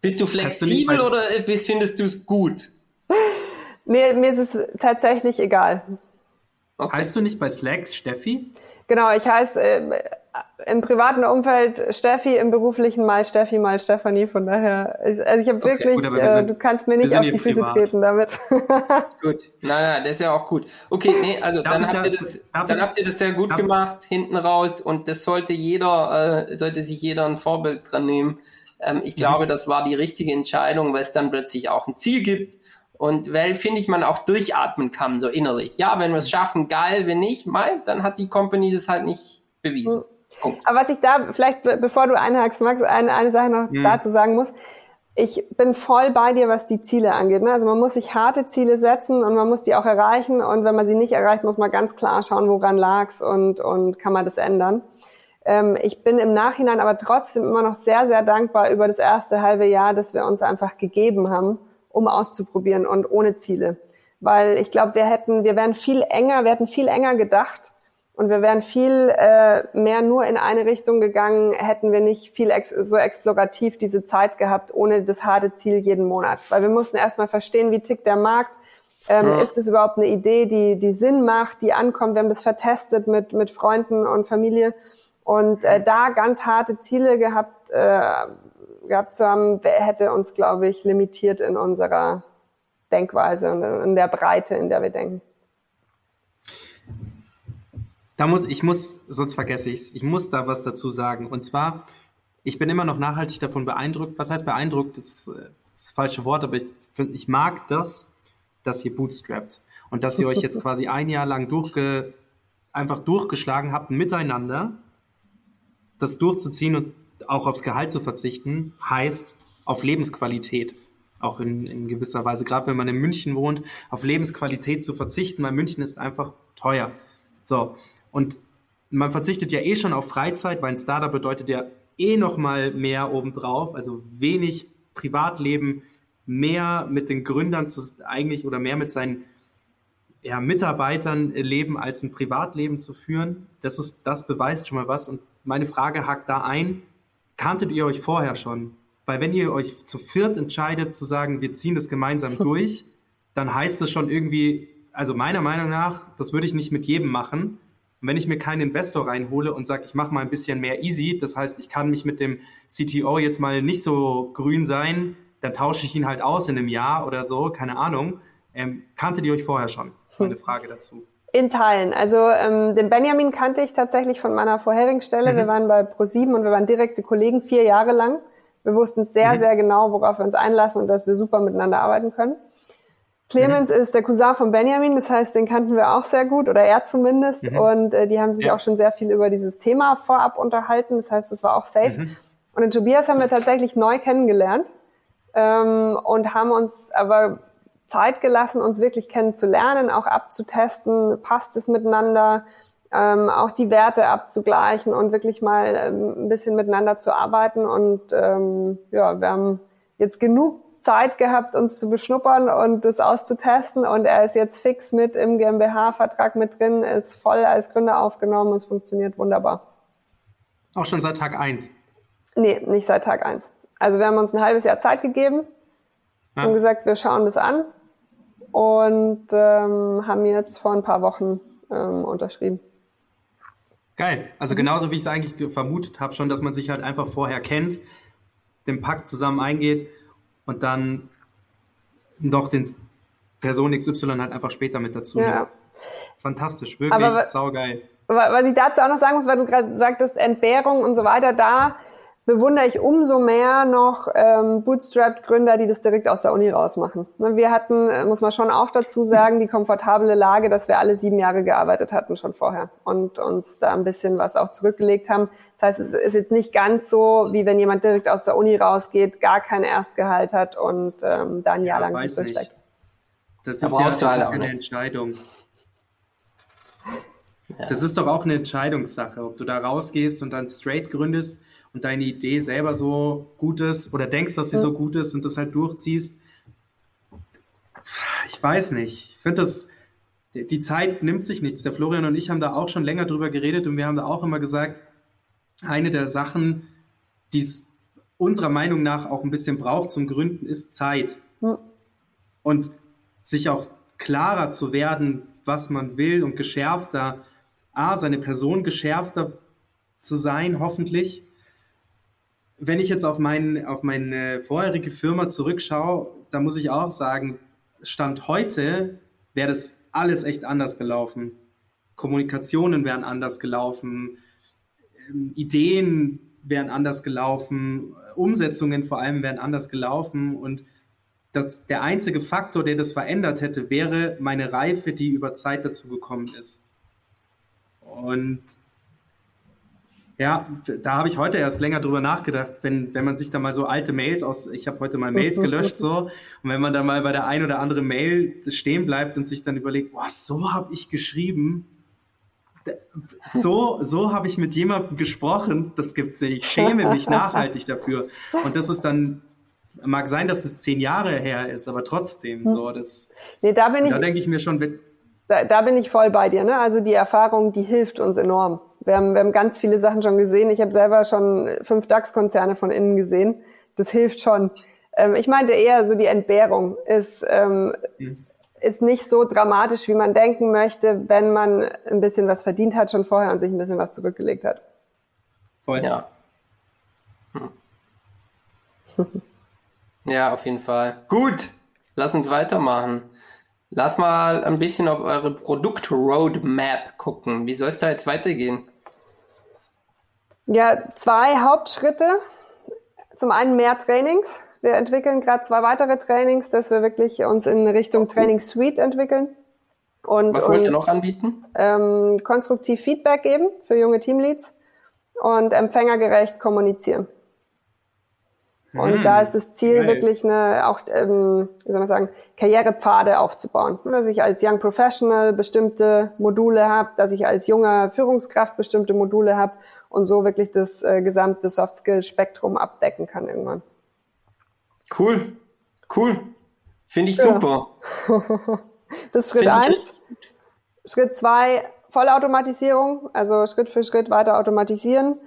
Speaker 5: Bist du flexibel du oder bist, findest du es gut?
Speaker 4: nee, mir ist es tatsächlich egal.
Speaker 3: Okay. Heißt du nicht bei Slacks Steffi?
Speaker 4: Genau, ich heiße äh, im privaten Umfeld Steffi, im beruflichen mal Steffi, mal Stefanie. Von daher, also ich habe okay, wirklich, gut, äh, sind, du kannst mir nicht auf die Füße privat. treten damit. *laughs*
Speaker 5: gut, nein, nein, das ist ja auch gut. Okay, nee, also dann habt, da, ihr das, dann habt ihr das sehr gut gemacht, hinten raus. Und das sollte jeder, äh, sollte sich jeder ein Vorbild dran nehmen. Ähm, ich mhm. glaube, das war die richtige Entscheidung, weil es dann plötzlich auch ein Ziel gibt. Und weil, finde ich, man auch durchatmen kann, so innerlich. Ja, wenn wir es schaffen, geil, wenn nicht, mal, dann hat die Company das halt nicht bewiesen. Mhm.
Speaker 4: Punkt. Aber was ich da, vielleicht bevor du einhakst, Max, eine, eine Sache noch mhm. dazu sagen muss. Ich bin voll bei dir, was die Ziele angeht. Ne? Also man muss sich harte Ziele setzen und man muss die auch erreichen. Und wenn man sie nicht erreicht, muss man ganz klar schauen, woran lag's und, und kann man das ändern. Ähm, ich bin im Nachhinein aber trotzdem immer noch sehr, sehr dankbar über das erste halbe Jahr, das wir uns einfach gegeben haben, um auszuprobieren und ohne Ziele. Weil ich glaube, wir hätten, wir wären viel enger, wir hätten viel enger gedacht und wir wären viel äh, mehr nur in eine Richtung gegangen, hätten wir nicht viel ex so explorativ diese Zeit gehabt, ohne das harte Ziel jeden Monat. Weil wir mussten erstmal verstehen, wie tickt der Markt. Ähm, ja. Ist es überhaupt eine Idee, die, die Sinn macht, die ankommt? Wir haben das vertestet mit, mit Freunden und Familie. Und äh, da ganz harte Ziele gehabt, äh, gehabt zu haben, hätte uns, glaube ich, limitiert in unserer Denkweise und in der Breite, in der wir denken.
Speaker 3: Da muss, ich muss, sonst vergesse ich es, ich muss da was dazu sagen. Und zwar, ich bin immer noch nachhaltig davon beeindruckt. Was heißt beeindruckt? Das ist, äh, das, ist das falsche Wort, aber ich, ich mag das, dass ihr bootstrapped. Und dass ihr euch jetzt *laughs* quasi ein Jahr lang durchge, einfach durchgeschlagen habt, miteinander, das durchzuziehen und auch aufs Gehalt zu verzichten, heißt auf Lebensqualität. Auch in, in gewisser Weise, gerade wenn man in München wohnt, auf Lebensqualität zu verzichten, weil München ist einfach teuer. So, und man verzichtet ja eh schon auf Freizeit, weil ein Startup bedeutet ja eh noch mal mehr obendrauf, also wenig Privatleben, mehr mit den Gründern zu, eigentlich oder mehr mit seinen ja, Mitarbeitern leben, als ein Privatleben zu führen. Das ist, das beweist schon mal was. Und meine Frage hakt da ein. Kanntet ihr euch vorher schon? Weil wenn ihr euch zu viert entscheidet, zu sagen, wir ziehen das gemeinsam *laughs* durch, dann heißt es schon irgendwie, also meiner Meinung nach, das würde ich nicht mit jedem machen. Und wenn ich mir keinen Investor reinhole und sage, ich mache mal ein bisschen mehr easy, das heißt, ich kann mich mit dem CTO jetzt mal nicht so grün sein, dann tausche ich ihn halt aus in einem Jahr oder so, keine Ahnung. Ähm, kanntet ihr euch vorher schon? Meine Frage dazu.
Speaker 4: In Teilen. Also ähm, den Benjamin kannte ich tatsächlich von meiner vorherigen Stelle. Mhm. Wir waren bei Pro7 und wir waren direkte Kollegen vier Jahre lang. Wir wussten sehr, mhm. sehr genau, worauf wir uns einlassen und dass wir super miteinander arbeiten können. Clemens mhm. ist der Cousin von Benjamin, das heißt, den kannten wir auch sehr gut oder er zumindest. Mhm. Und äh, die haben sich ja. auch schon sehr viel über dieses Thema vorab unterhalten. Das heißt, es war auch safe. Mhm. Und den Tobias haben wir tatsächlich neu kennengelernt ähm, und haben uns aber Zeit gelassen, uns wirklich kennenzulernen, auch abzutesten, passt es miteinander, ähm, auch die Werte abzugleichen und wirklich mal ähm, ein bisschen miteinander zu arbeiten. Und ähm, ja, wir haben jetzt genug Zeit gehabt, uns zu beschnuppern und das auszutesten. Und er ist jetzt fix mit im GmbH-Vertrag mit drin, ist voll als Gründer aufgenommen. Es funktioniert wunderbar.
Speaker 3: Auch schon seit Tag 1?
Speaker 4: Nee, nicht seit Tag 1. Also wir haben uns ein halbes Jahr Zeit gegeben ja. und gesagt, wir schauen das an und ähm, haben jetzt vor ein paar Wochen ähm, unterschrieben.
Speaker 3: Geil. Also genauso wie ich es eigentlich vermutet habe, schon, dass man sich halt einfach vorher kennt, den Pakt zusammen eingeht und dann noch den, Person XY halt einfach später mit dazu ja. Fantastisch, wirklich saugeil.
Speaker 4: Was ich dazu auch noch sagen muss, weil du gerade sagtest, Entbehrung und so weiter, da bewundere ich umso mehr noch ähm, Bootstrapped-Gründer, die das direkt aus der Uni rausmachen. Ne, wir hatten, äh, muss man schon auch dazu sagen, die komfortable Lage, dass wir alle sieben Jahre gearbeitet hatten schon vorher und uns da ein bisschen was auch zurückgelegt haben. Das heißt, es ist jetzt nicht ganz so, wie wenn jemand direkt aus der Uni rausgeht, gar kein Erstgehalt hat und ähm, da ein Jahr ja, lang durchsteckt.
Speaker 3: Das ist ja, das ist ja eine Entscheidung. Ja. Das ist doch auch eine Entscheidungssache, ob du da rausgehst und dann straight gründest und deine Idee selber so gut ist oder denkst, dass sie so gut ist und das halt durchziehst. Ich weiß nicht. Ich finde das, die Zeit nimmt sich nichts. Der Florian und ich haben da auch schon länger drüber geredet und wir haben da auch immer gesagt, eine der Sachen, die es unserer Meinung nach auch ein bisschen braucht zum Gründen, ist Zeit. Und sich auch klarer zu werden, was man will und geschärfter, A, seine Person geschärfter zu sein, hoffentlich, wenn ich jetzt auf, mein, auf meine vorherige Firma zurückschaue, da muss ich auch sagen, Stand heute wäre das alles echt anders gelaufen. Kommunikationen wären anders gelaufen, ähm, Ideen wären anders gelaufen, Umsetzungen vor allem wären anders gelaufen und das, der einzige Faktor, der das verändert hätte, wäre meine Reife, die über Zeit dazu gekommen ist. Und ja, da habe ich heute erst länger drüber nachgedacht, wenn, wenn man sich da mal so alte Mails aus, ich habe heute mal Mails gelöscht so, und wenn man dann mal bei der ein oder anderen Mail stehen bleibt und sich dann überlegt, boah, so habe ich geschrieben, so, so habe ich mit jemandem gesprochen, das gibt's nicht. Ich schäme mich nachhaltig dafür. Und das ist dann, mag sein, dass es zehn Jahre her ist, aber trotzdem, so, das,
Speaker 4: nee, da, bin ich,
Speaker 3: da denke ich mir schon,
Speaker 4: da, da bin ich voll bei dir, ne? Also die Erfahrung, die hilft uns enorm. Wir haben, wir haben ganz viele Sachen schon gesehen. Ich habe selber schon fünf DAX-Konzerne von innen gesehen. Das hilft schon. Ähm, ich meinte eher so die Entbehrung ist, ähm, mhm. ist nicht so dramatisch, wie man denken möchte, wenn man ein bisschen was verdient hat schon vorher und sich ein bisschen was zurückgelegt hat.
Speaker 5: Voll. Ja. Hm. *laughs* ja, auf jeden Fall. Gut, lass uns weitermachen. Lass mal ein bisschen auf eure Produkt-Roadmap gucken. Wie soll es da jetzt weitergehen?
Speaker 4: Ja, zwei Hauptschritte. Zum einen mehr Trainings. Wir entwickeln gerade zwei weitere Trainings, dass wir wirklich uns in Richtung Training Suite entwickeln.
Speaker 5: Und, Was wollt ihr noch anbieten?
Speaker 4: Ähm, konstruktiv Feedback geben für junge Teamleads und empfängergerecht kommunizieren. Und hm, da ist das Ziel, geil. wirklich eine, auch, ähm, wie soll man sagen, Karrierepfade aufzubauen. Dass ich als Young Professional bestimmte Module habe, dass ich als junger Führungskraft bestimmte Module habe und so wirklich das äh, gesamte Soft Skill Spektrum abdecken kann irgendwann.
Speaker 5: Cool, cool. Finde ich super. *laughs*
Speaker 4: das ist Schritt Find eins. Schritt zwei, Vollautomatisierung, also Schritt für Schritt weiter automatisieren.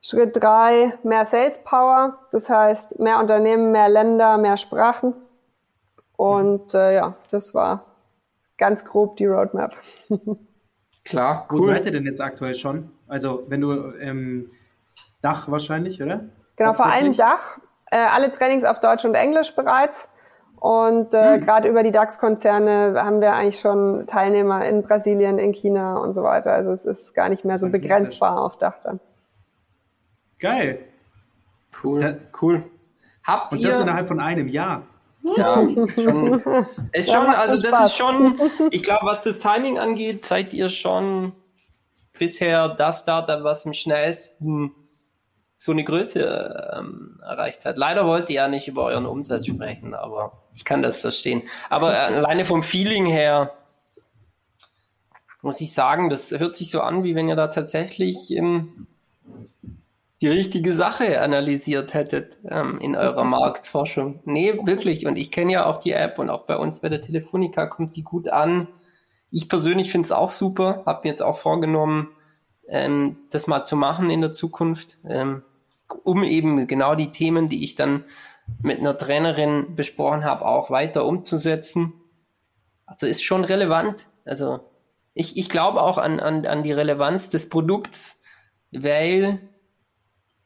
Speaker 4: Schritt drei, mehr Sales Power, das heißt mehr Unternehmen, mehr Länder, mehr Sprachen. Und äh, ja, das war ganz grob die Roadmap. *laughs*
Speaker 3: Klar, cool. Wo seid ihr denn jetzt aktuell schon? Also wenn du ähm, Dach wahrscheinlich, oder?
Speaker 4: Genau, vor allem Dach. Äh, alle Trainings auf Deutsch und Englisch bereits. Und äh, hm. gerade über die DAX-Konzerne haben wir eigentlich schon Teilnehmer in Brasilien, in China und so weiter. Also es ist gar nicht mehr so begrenzbar auf Dach dann.
Speaker 3: Geil.
Speaker 5: Cool, da, cool.
Speaker 3: Habt Und ihr... das innerhalb von einem Jahr.
Speaker 5: Ja, *laughs* schon, ist schon, also das ist schon, ich glaube, was das Timing angeht, seid ihr schon bisher das Startup, was am schnellsten so eine Größe ähm, erreicht hat. Leider wollt ihr ja nicht über euren Umsatz sprechen, aber ich kann das verstehen. Aber äh, alleine vom Feeling her muss ich sagen, das hört sich so an, wie wenn ihr da tatsächlich im die richtige Sache analysiert hättet ähm, in eurer Marktforschung. Nee, wirklich. Und ich kenne ja auch die App und auch bei uns bei der Telefonica kommt die gut an. Ich persönlich finde es auch super, habe mir jetzt auch vorgenommen, ähm, das mal zu machen in der Zukunft, ähm, um eben genau die Themen, die ich dann mit einer Trainerin besprochen habe, auch weiter umzusetzen. Also ist schon relevant. Also ich, ich glaube auch an, an, an die Relevanz des Produkts, weil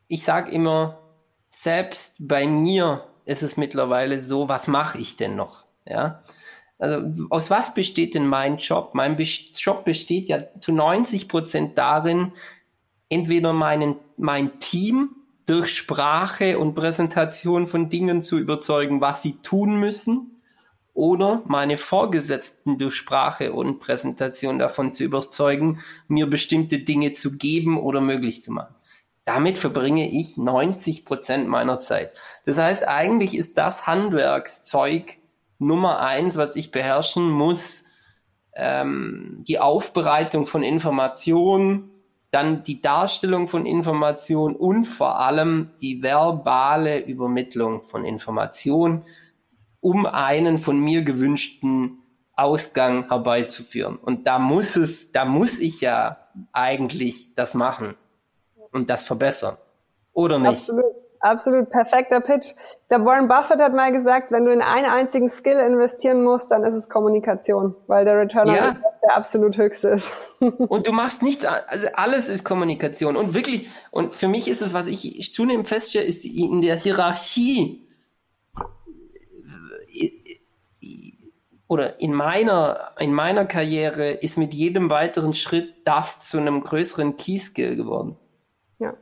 Speaker 5: ich sage immer, selbst bei mir ist es mittlerweile so, was mache ich denn noch? Ja. Also aus was besteht denn mein Job? Mein Job besteht ja zu 90 Prozent darin, entweder meinen, mein Team durch Sprache und Präsentation von Dingen zu überzeugen, was sie tun müssen, oder meine Vorgesetzten durch Sprache und Präsentation davon zu überzeugen, mir bestimmte Dinge zu geben oder möglich zu machen. Damit verbringe ich 90 Prozent meiner Zeit. Das heißt, eigentlich ist das Handwerkszeug Nummer eins, was ich beherrschen muss, ähm, die Aufbereitung von Informationen, dann die Darstellung von Informationen und vor allem die verbale Übermittlung von Informationen, um einen von mir gewünschten Ausgang herbeizuführen. Und da muss es, da muss ich ja eigentlich das machen und das verbessern. Oder nicht?
Speaker 4: Absolut, absolut perfekter Pitch. Der Warren Buffett hat mal gesagt, wenn du in einen einzigen Skill investieren musst, dann ist es Kommunikation, weil der Return ja. der absolut höchste ist. *laughs*
Speaker 5: und du machst nichts, also alles ist Kommunikation. Und wirklich, und für mich ist es, was ich zunehmend feststelle, ist in der Hierarchie oder in meiner, in meiner Karriere ist mit jedem weiteren Schritt das zu einem größeren Key-Skill geworden.
Speaker 4: Ja.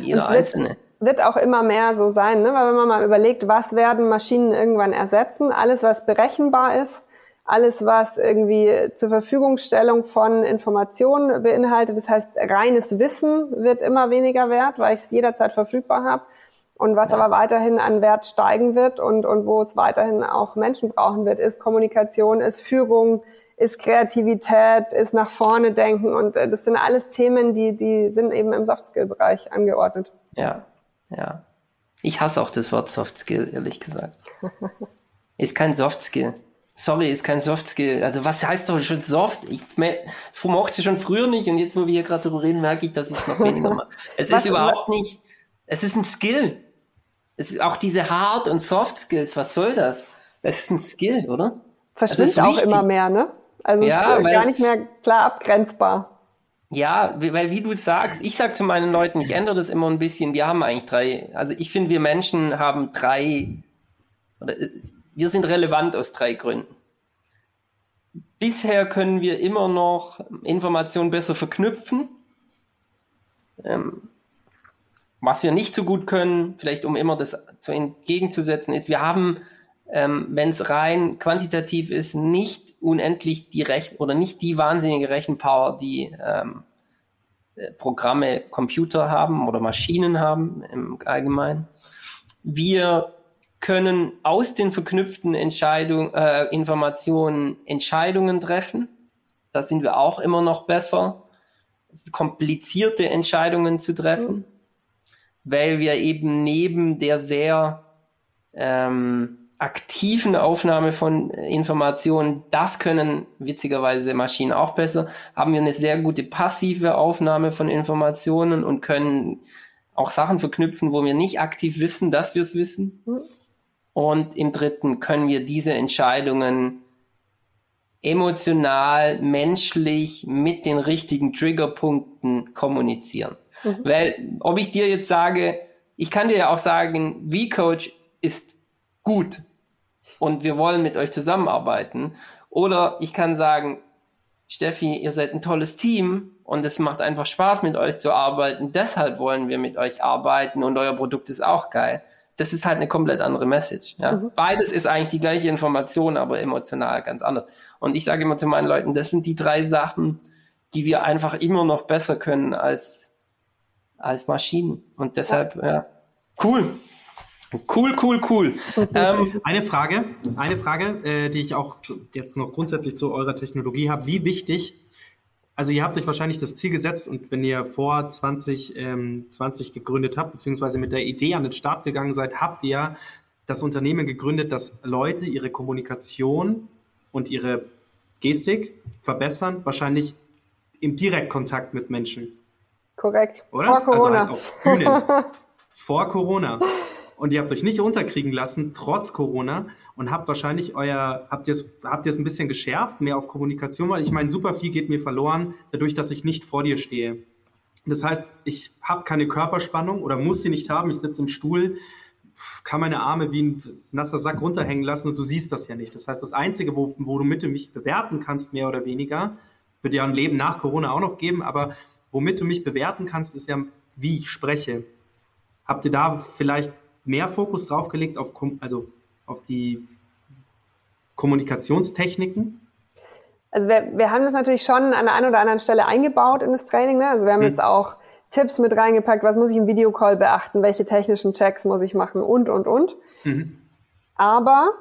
Speaker 5: Jeder einzelne
Speaker 4: wird auch immer mehr so sein, ne? weil wenn man mal überlegt, was werden Maschinen irgendwann ersetzen, alles was berechenbar ist, alles was irgendwie zur Verfügungstellung von Informationen beinhaltet, das heißt reines Wissen wird immer weniger wert, weil ich es jederzeit verfügbar habe und was ja. aber weiterhin an Wert steigen wird und, und wo es weiterhin auch Menschen brauchen wird, ist Kommunikation, ist Führung, ist Kreativität, ist nach vorne denken und äh, das sind alles Themen, die, die sind eben im Softskill-Bereich angeordnet.
Speaker 5: Ja, ja. Ich hasse auch das Wort Soft Skill, ehrlich gesagt. *laughs* ist kein Soft Skill. Sorry, ist kein Soft Skill. Also was heißt doch schon Soft? Ich mochte schon früher nicht und jetzt, wo wir hier gerade darüber reden, merke ich, dass ich es noch weniger mache. *laughs* Es was, ist überhaupt nicht, es ist ein Skill. Es auch diese Hard- und Soft Skills, was soll das? Das ist ein Skill, oder?
Speaker 4: Verschwindet auch immer mehr, ne? Also ja, ist äh, gar nicht mehr klar abgrenzbar.
Speaker 5: Ja, weil wie du sagst, ich sag zu meinen Leuten, ich ändere das immer ein bisschen. Wir haben eigentlich drei, also ich finde, wir Menschen haben drei, oder äh, wir sind relevant aus drei Gründen. Bisher können wir immer noch Informationen besser verknüpfen. Ähm, was wir nicht so gut können, vielleicht um immer das zu entgegenzusetzen, ist, wir haben, ähm, wenn es rein quantitativ ist, nicht unendlich die Rechen oder nicht die wahnsinnige Rechenpower, die ähm, äh, Programme, Computer haben oder Maschinen haben im Allgemeinen. Wir können aus den verknüpften Entscheidung, äh, Informationen Entscheidungen treffen. Da sind wir auch immer noch besser, komplizierte Entscheidungen zu treffen, mhm. weil wir eben neben der sehr ähm, aktiven Aufnahme von Informationen, das können witzigerweise Maschinen auch besser, haben wir eine sehr gute passive Aufnahme von Informationen und können auch Sachen verknüpfen, wo wir nicht aktiv wissen, dass wir es wissen. Mhm. Und im dritten können wir diese Entscheidungen emotional, menschlich mit den richtigen Triggerpunkten kommunizieren. Mhm. Weil, ob ich dir jetzt sage, ich kann dir ja auch sagen, V-Coach ist gut und wir wollen mit euch zusammenarbeiten. Oder ich kann sagen, Steffi, ihr seid ein tolles Team und es macht einfach Spaß, mit euch zu arbeiten. Deshalb wollen wir mit euch arbeiten und euer Produkt ist auch geil. Das ist halt eine komplett andere Message. Ja? Mhm. Beides ist eigentlich die gleiche Information, aber emotional ganz anders. Und ich sage immer zu meinen Leuten, das sind die drei Sachen, die wir einfach immer noch besser können als, als Maschinen. Und deshalb, ja, ja cool. Cool, cool, cool.
Speaker 3: ähm, eine Frage, eine Frage, äh, die ich auch jetzt noch grundsätzlich zu eurer Technologie habe. Wie wichtig, also ihr habt euch wahrscheinlich das Ziel gesetzt und wenn ihr vor 2020 ähm, 20 gegründet habt, beziehungsweise mit der Idee an den Start gegangen seid, habt ihr das Unternehmen gegründet, dass Leute ihre Kommunikation und ihre Gestik verbessern, wahrscheinlich im Direktkontakt mit Menschen.
Speaker 4: Korrekt.
Speaker 3: Oder? Vor Corona. Also halt auf Bühnen. *laughs* Vor Corona und ihr habt euch nicht unterkriegen lassen, trotz Corona, und habt wahrscheinlich euer, habt ihr es habt ihr es ein bisschen geschärft, mehr auf Kommunikation, weil ich meine, super viel geht mir verloren, dadurch, dass ich nicht vor dir stehe. Das heißt, ich habe keine Körperspannung oder muss sie nicht haben, ich sitze im Stuhl. kann meine Arme wie ein nasser Sack runterhängen lassen und du siehst das ja nicht. Das heißt, das Einzige, wo, wo du mit mich bewerten kannst, mehr oder weniger, wird ja ein Leben nach Corona auch noch geben, aber womit du mich bewerten kannst, ist ja, wie ich spreche. Habt ihr da vielleicht mehr Fokus drauf gelegt auf, also auf die Kommunikationstechniken?
Speaker 4: Also wir, wir haben das natürlich schon an der einen oder anderen Stelle eingebaut in das Training. Ne? Also wir haben hm. jetzt auch Tipps mit reingepackt, was muss ich im Videocall beachten, welche technischen Checks muss ich machen und, und, und. Mhm. Aber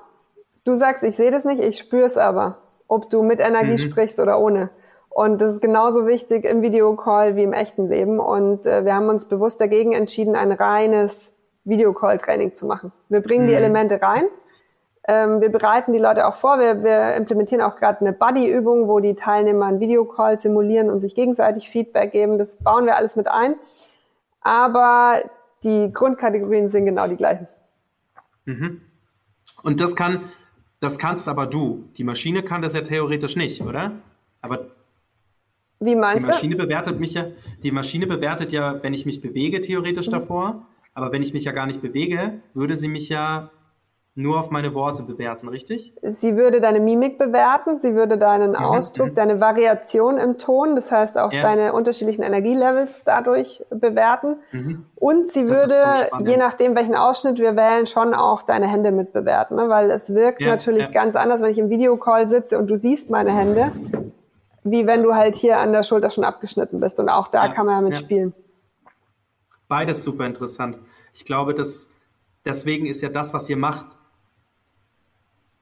Speaker 4: du sagst, ich sehe das nicht, ich spüre es aber, ob du mit Energie mhm. sprichst oder ohne. Und das ist genauso wichtig im Videocall wie im echten Leben. Und äh, wir haben uns bewusst dagegen entschieden, ein reines Videocall-Training zu machen. Wir bringen mhm. die Elemente rein. Ähm, wir bereiten die Leute auch vor. Wir, wir implementieren auch gerade eine Buddy-Übung, wo die Teilnehmer einen Videocall simulieren und sich gegenseitig Feedback geben. Das bauen wir alles mit ein. Aber die Grundkategorien sind genau die gleichen.
Speaker 3: Mhm. Und das kann, das kannst aber du. Die Maschine kann das ja theoretisch nicht, oder? Aber
Speaker 4: wie meinst
Speaker 3: die Maschine du? bewertet mich ja, die Maschine bewertet ja, wenn ich mich bewege, theoretisch mhm. davor. Aber wenn ich mich ja gar nicht bewege, würde sie mich ja nur auf meine Worte bewerten, richtig?
Speaker 4: Sie würde deine Mimik bewerten, sie würde deinen mhm. Ausdruck, deine Variation im Ton, das heißt auch ja. deine unterschiedlichen Energielevels dadurch bewerten. Mhm. Und sie das würde, je nachdem, welchen Ausschnitt wir wählen, schon auch deine Hände mitbewerten, ne? weil es wirkt ja, natürlich ja. ganz anders, wenn ich im Videocall sitze und du siehst meine Hände, wie wenn du halt hier an der Schulter schon abgeschnitten bist. Und auch da kann man ja mitspielen.
Speaker 3: Beides super interessant. Ich glaube, dass deswegen ist ja das, was ihr macht,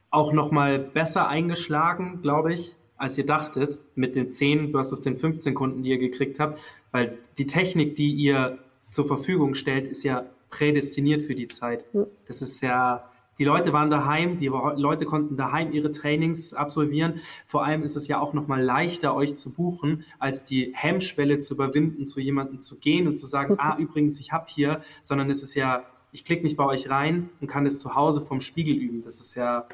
Speaker 3: auch nochmal besser eingeschlagen, glaube ich, als ihr dachtet, mit den 10 versus den 15 Kunden, die ihr gekriegt habt. Weil die Technik, die ihr zur Verfügung stellt, ist ja prädestiniert für die Zeit. Das ist ja die Leute waren daheim, die Leute konnten daheim ihre Trainings absolvieren. Vor allem ist es ja auch nochmal leichter, euch zu buchen, als die Hemmschwelle zu überwinden, zu jemandem zu gehen und zu sagen, ah, übrigens, ich habe hier, sondern es ist ja, ich klicke mich bei euch rein und kann es zu Hause vom Spiegel üben. Das ist ja,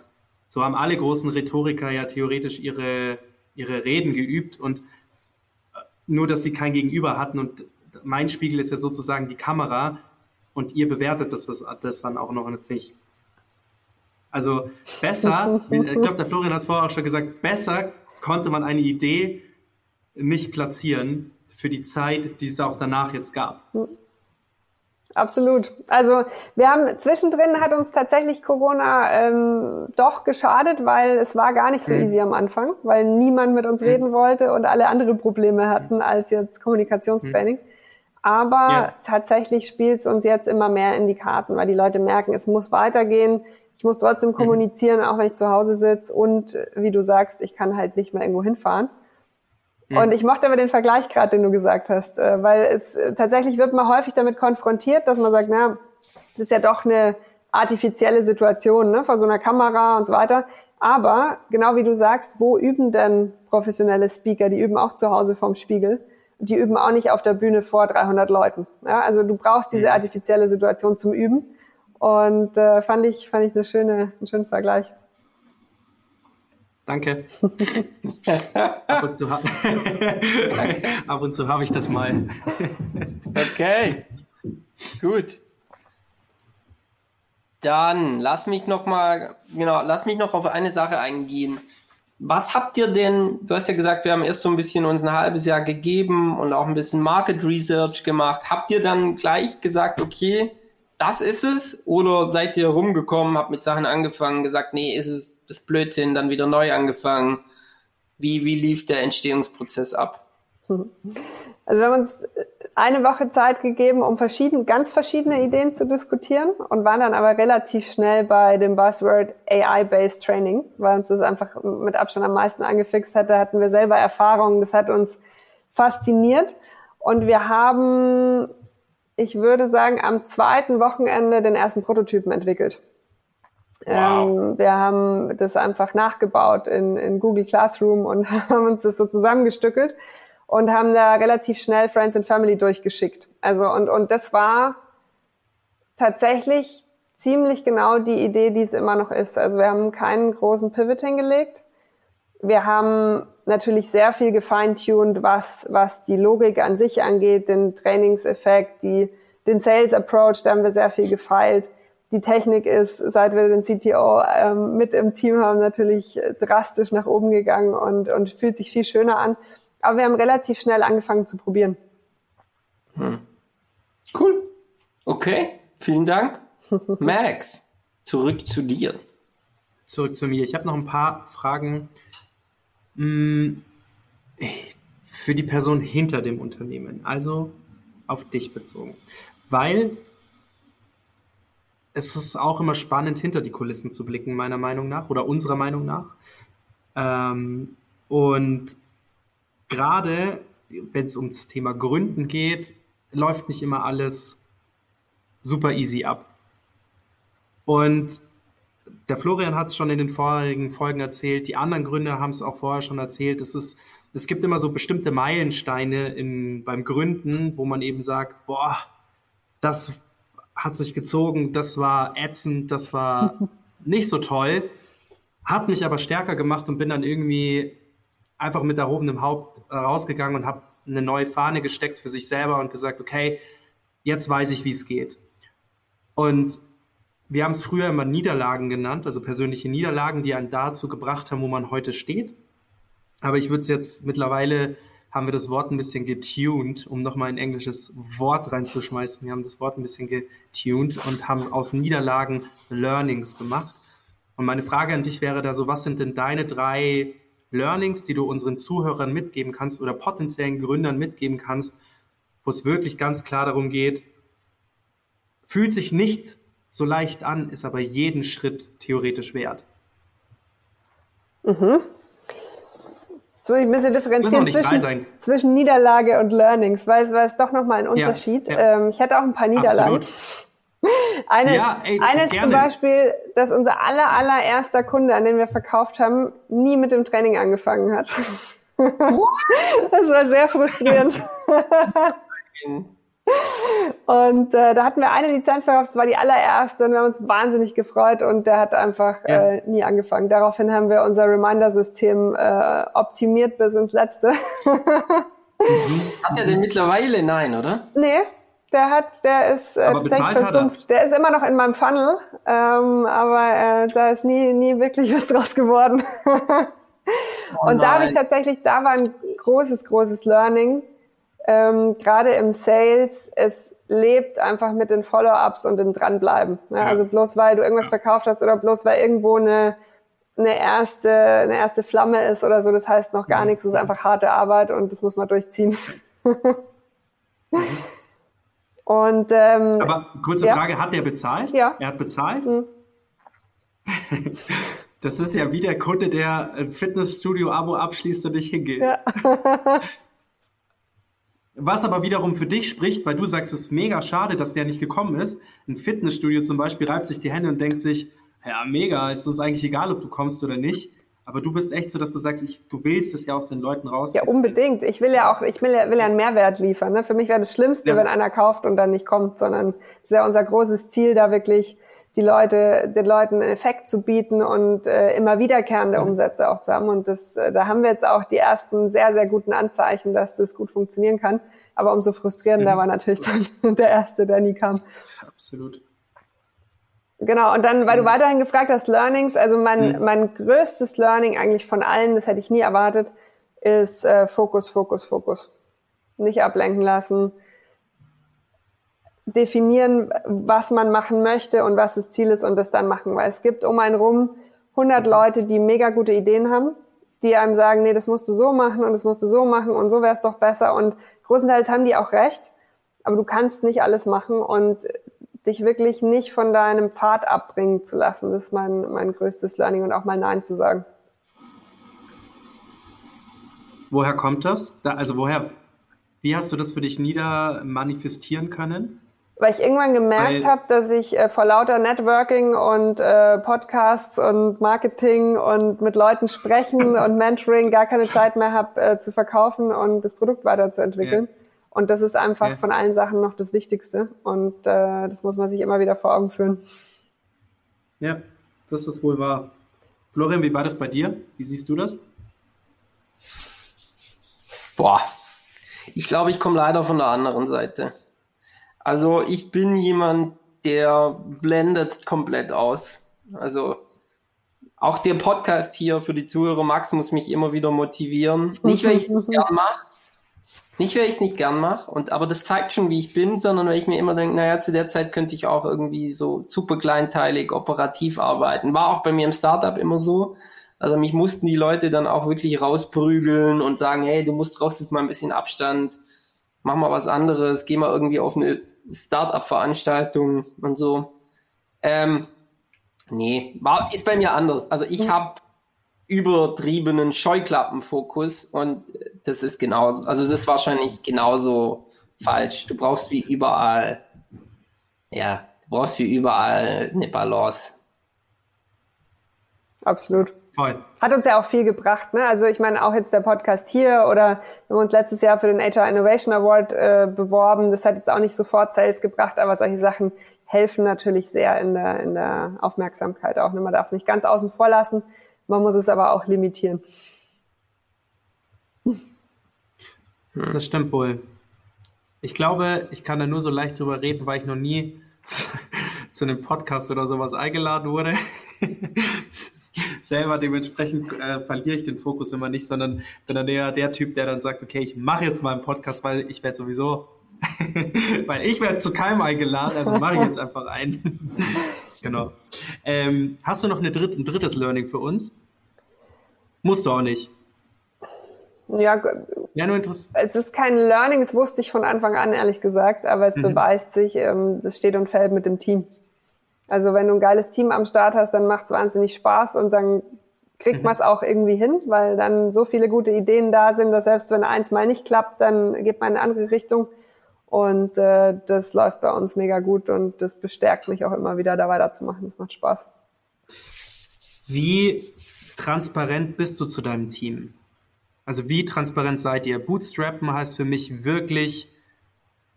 Speaker 3: so haben alle großen Rhetoriker ja theoretisch ihre, ihre Reden geübt und äh, nur, dass sie kein Gegenüber hatten und mein Spiegel ist ja sozusagen die Kamera und ihr bewertet das, das, das dann auch noch. Ich also besser, ich glaube, der Florian hat es vorher auch schon gesagt, besser konnte man eine Idee nicht platzieren für die Zeit, die es auch danach jetzt gab.
Speaker 4: Absolut. Also wir haben zwischendrin hat uns tatsächlich Corona ähm, doch geschadet, weil es war gar nicht so mhm. easy am Anfang, weil niemand mit uns mhm. reden wollte und alle andere Probleme hatten als jetzt Kommunikationstraining. Mhm. Aber ja. tatsächlich spielt es uns jetzt immer mehr in die Karten, weil die Leute merken, es muss weitergehen. Ich muss trotzdem mhm. kommunizieren, auch wenn ich zu Hause sitze. Und wie du sagst, ich kann halt nicht mehr irgendwo hinfahren. Mhm. Und ich mochte aber den Vergleich gerade, den du gesagt hast, äh, weil es äh, tatsächlich wird man häufig damit konfrontiert, dass man sagt, na, das ist ja doch eine artifizielle Situation, ne, vor so einer Kamera und so weiter. Aber genau wie du sagst, wo üben denn professionelle Speaker? Die üben auch zu Hause vorm Spiegel. Die üben auch nicht auf der Bühne vor 300 Leuten. Ja, also du brauchst diese mhm. artifizielle Situation zum Üben. Und äh, fand ich, fand ich eine schöne, einen schönen Vergleich.
Speaker 3: Danke. *laughs* ab, und zu *laughs* ab und zu habe ich das mal.
Speaker 5: okay, gut. Dann lass mich noch mal, genau, lass mich noch auf eine Sache eingehen. Was habt ihr denn, du hast ja gesagt, wir haben erst so ein bisschen uns ein halbes Jahr gegeben und auch ein bisschen Market Research gemacht. Habt ihr dann gleich gesagt, okay, das ist es? Oder seid ihr rumgekommen, habt mit Sachen angefangen, gesagt, nee, ist es das Blödsinn, dann wieder neu angefangen? Wie, wie lief der Entstehungsprozess ab?
Speaker 4: Also wir haben uns eine Woche Zeit gegeben, um verschieden, ganz verschiedene Ideen zu diskutieren und waren dann aber relativ schnell bei dem Buzzword AI-Based Training, weil uns das einfach mit Abstand am meisten angefixt hatte, hatten wir selber Erfahrungen, das hat uns fasziniert und wir haben ich würde sagen, am zweiten Wochenende den ersten Prototypen entwickelt. Wow. Ähm, wir haben das einfach nachgebaut in, in Google Classroom und *laughs* haben uns das so zusammengestückelt und haben da relativ schnell Friends and Family durchgeschickt. Also und, und das war tatsächlich ziemlich genau die Idee, die es immer noch ist. Also wir haben keinen großen Pivot hingelegt. Wir haben natürlich sehr viel gefeintuned, was, was die Logik an sich angeht, den Trainingseffekt, die, den Sales Approach, da haben wir sehr viel gefeilt. die Technik ist, seit wir den CTO ähm, mit im Team haben, natürlich drastisch nach oben gegangen und, und fühlt sich viel schöner an. Aber wir haben relativ schnell angefangen zu probieren.
Speaker 5: Hm. Cool. Okay, vielen Dank. *laughs* Max, zurück zu dir.
Speaker 3: Zurück zu mir. Ich habe noch ein paar Fragen für die Person hinter dem Unternehmen, also auf dich bezogen. Weil es ist auch immer spannend, hinter die Kulissen zu blicken, meiner Meinung nach oder unserer Meinung nach. Ähm, und gerade wenn es ums Thema Gründen geht, läuft nicht immer alles super easy ab. Und der Florian hat es schon in den vorigen Folgen erzählt, die anderen Gründer haben es auch vorher schon erzählt. Es, ist, es gibt immer so bestimmte Meilensteine in, beim Gründen, wo man eben sagt, boah, das hat sich gezogen, das war ätzend, das war *laughs* nicht so toll, hat mich aber stärker gemacht und bin dann irgendwie einfach mit erhobenem Haupt rausgegangen und habe eine neue Fahne gesteckt für sich selber und gesagt, okay, jetzt weiß ich, wie es geht. Und wir haben es früher immer Niederlagen genannt, also persönliche Niederlagen, die einen dazu gebracht haben, wo man heute steht. Aber ich würde es jetzt mittlerweile haben wir das Wort ein bisschen getuned, um nochmal ein englisches Wort reinzuschmeißen. Wir haben das Wort ein bisschen getuned und haben aus Niederlagen Learnings gemacht. Und meine Frage an dich wäre da so, was sind denn deine drei Learnings, die du unseren Zuhörern mitgeben kannst oder potenziellen Gründern mitgeben kannst, wo es wirklich ganz klar darum geht, fühlt sich nicht so leicht an, ist aber jeden Schritt theoretisch wert.
Speaker 4: Mhm. Jetzt muss ich ein bisschen differenzieren zwischen, zwischen, Niederlage und Learnings, weil, weil es doch nochmal ein Unterschied. Ja, ja. Ähm, ich hätte auch ein paar Niederlagen. Absolut. *laughs* Eine, ja, ey, eine zum Beispiel, dass unser aller, allererster Kunde, an den wir verkauft haben, nie mit dem Training angefangen hat. *laughs* das war sehr frustrierend. *laughs* Und äh, da hatten wir eine Lizenz verkauft, das war die allererste und wir haben uns wahnsinnig gefreut und der hat einfach ja. äh, nie angefangen. Daraufhin haben wir unser Reminder-System äh, optimiert bis ins Letzte. *laughs*
Speaker 5: hat er denn mittlerweile? Nein, oder?
Speaker 4: Nee, der hat, der ist äh, tatsächlich versumpft. Der ist immer noch in meinem Funnel, ähm, aber äh, da ist nie, nie wirklich *laughs* was draus geworden. oh und da habe ich tatsächlich, da war ein großes, großes Learning ähm, gerade im Sales, es lebt einfach mit den Follow-ups und dem Dranbleiben. Ne? Ja. Also bloß weil du irgendwas verkauft hast oder bloß weil irgendwo eine, eine, erste, eine erste Flamme ist oder so, das heißt noch gar mhm. nichts, es ist einfach harte Arbeit und das muss man durchziehen. und, ähm,
Speaker 3: Aber kurze ja. Frage, hat der bezahlt?
Speaker 4: Ja.
Speaker 3: Er hat bezahlt? Mhm. Das ist ja wie der Kunde, der ein Fitnessstudio-Abo abschließt und nicht hingeht. Ja. *laughs* Was aber wiederum für dich spricht, weil du sagst, es ist mega schade, dass der nicht gekommen ist. Ein Fitnessstudio zum Beispiel reibt sich die Hände und denkt sich, ja, mega, ist uns eigentlich egal, ob du kommst oder nicht. Aber du bist echt so, dass du sagst, ich, du willst es ja aus den Leuten raus.
Speaker 4: Ja, unbedingt. Ich will ja auch, ich will ja, will ja einen Mehrwert liefern. Ne? Für mich wäre das Schlimmste, ja. wenn einer kauft und dann nicht kommt, sondern es ist ja unser großes Ziel, da wirklich die Leute, den Leuten einen Effekt zu bieten und äh, immer wiederkehrende Umsätze auch zu haben. Und das, äh, da haben wir jetzt auch die ersten sehr, sehr guten Anzeichen, dass das gut funktionieren kann. Aber umso frustrierender mhm. war natürlich dann *laughs* der erste, der nie kam.
Speaker 3: Absolut.
Speaker 4: Genau, und dann, weil du weiterhin gefragt hast, Learnings, also mein, mhm. mein größtes Learning eigentlich von allen, das hätte ich nie erwartet, ist äh, Fokus, Fokus, Fokus. Nicht ablenken lassen, definieren, was man machen möchte und was das Ziel ist und das dann machen. Weil es gibt um einen rum 100 Leute, die mega gute Ideen haben, die einem sagen, nee, das musst du so machen und das musst du so machen und so wäre es doch besser. Und großenteils haben die auch recht, aber du kannst nicht alles machen und dich wirklich nicht von deinem Pfad abbringen zu lassen. Das ist mein, mein größtes Learning und auch mal Nein zu sagen.
Speaker 3: Woher kommt das? Da, also woher, wie hast du das für dich nieder manifestieren können?
Speaker 4: Weil ich irgendwann gemerkt habe, dass ich äh, vor lauter Networking und äh, Podcasts und Marketing und mit Leuten sprechen *laughs* und Mentoring gar keine Zeit mehr habe äh, zu verkaufen und das Produkt weiterzuentwickeln. Ja. Und das ist einfach ja. von allen Sachen noch das Wichtigste. Und äh, das muss man sich immer wieder vor Augen führen.
Speaker 3: Ja, das ist wohl wahr. Florian, wie war das bei dir? Wie siehst du das?
Speaker 5: Boah, ich glaube, ich komme leider von der anderen Seite. Also ich bin jemand, der blendet komplett aus. Also auch der Podcast hier für die Zuhörer, Max muss mich immer wieder motivieren. Nicht, weil ich es *laughs* nicht gern mache, nicht, weil ich es nicht gern mache, und aber das zeigt schon, wie ich bin, sondern weil ich mir immer denke, naja, zu der Zeit könnte ich auch irgendwie so super kleinteilig operativ arbeiten. War auch bei mir im Startup immer so. Also mich mussten die Leute dann auch wirklich rausprügeln und sagen, hey, du musst raus jetzt mal ein bisschen Abstand, mach mal was anderes, geh mal irgendwie auf eine Startup-Veranstaltung und so. Ähm, nee, war, ist bei mir anders. Also ich habe übertriebenen Scheuklappenfokus und das ist genauso, also das ist wahrscheinlich genauso falsch. Du brauchst wie überall, ja, du brauchst wie überall eine Balance.
Speaker 4: Absolut. Voll. Hat uns ja auch viel gebracht. Ne? Also ich meine, auch jetzt der Podcast hier oder wir haben uns letztes Jahr für den HR Innovation Award äh, beworben. Das hat jetzt auch nicht sofort Sales gebracht, aber solche Sachen helfen natürlich sehr in der, in der Aufmerksamkeit auch. Ne? Man darf es nicht ganz außen vor lassen, man muss es aber auch limitieren.
Speaker 3: Das stimmt wohl. Ich glaube, ich kann da nur so leicht drüber reden, weil ich noch nie zu, *laughs* zu einem Podcast oder sowas eingeladen wurde selber. Dementsprechend äh, verliere ich den Fokus immer nicht, sondern bin dann eher der Typ, der dann sagt, okay, ich mache jetzt mal einen Podcast, weil ich werde sowieso, *laughs* weil ich werde zu keinem eingeladen, also mache ich jetzt einfach einen. *laughs* genau. Ähm, hast du noch eine dritt, ein drittes Learning für uns? Musst du auch nicht.
Speaker 4: Ja, ja nur es ist kein Learning, das wusste ich von Anfang an, ehrlich gesagt, aber es mhm. beweist sich, ähm, das steht und fällt mit dem Team. Also wenn du ein geiles Team am Start hast, dann macht es wahnsinnig Spaß und dann kriegt mhm. man es auch irgendwie hin, weil dann so viele gute Ideen da sind, dass selbst wenn eins mal nicht klappt, dann geht man in eine andere Richtung. Und äh, das läuft bei uns mega gut und das bestärkt mich auch immer wieder, da weiterzumachen. Das macht Spaß.
Speaker 3: Wie transparent bist du zu deinem Team? Also wie transparent seid ihr? Bootstrappen heißt für mich wirklich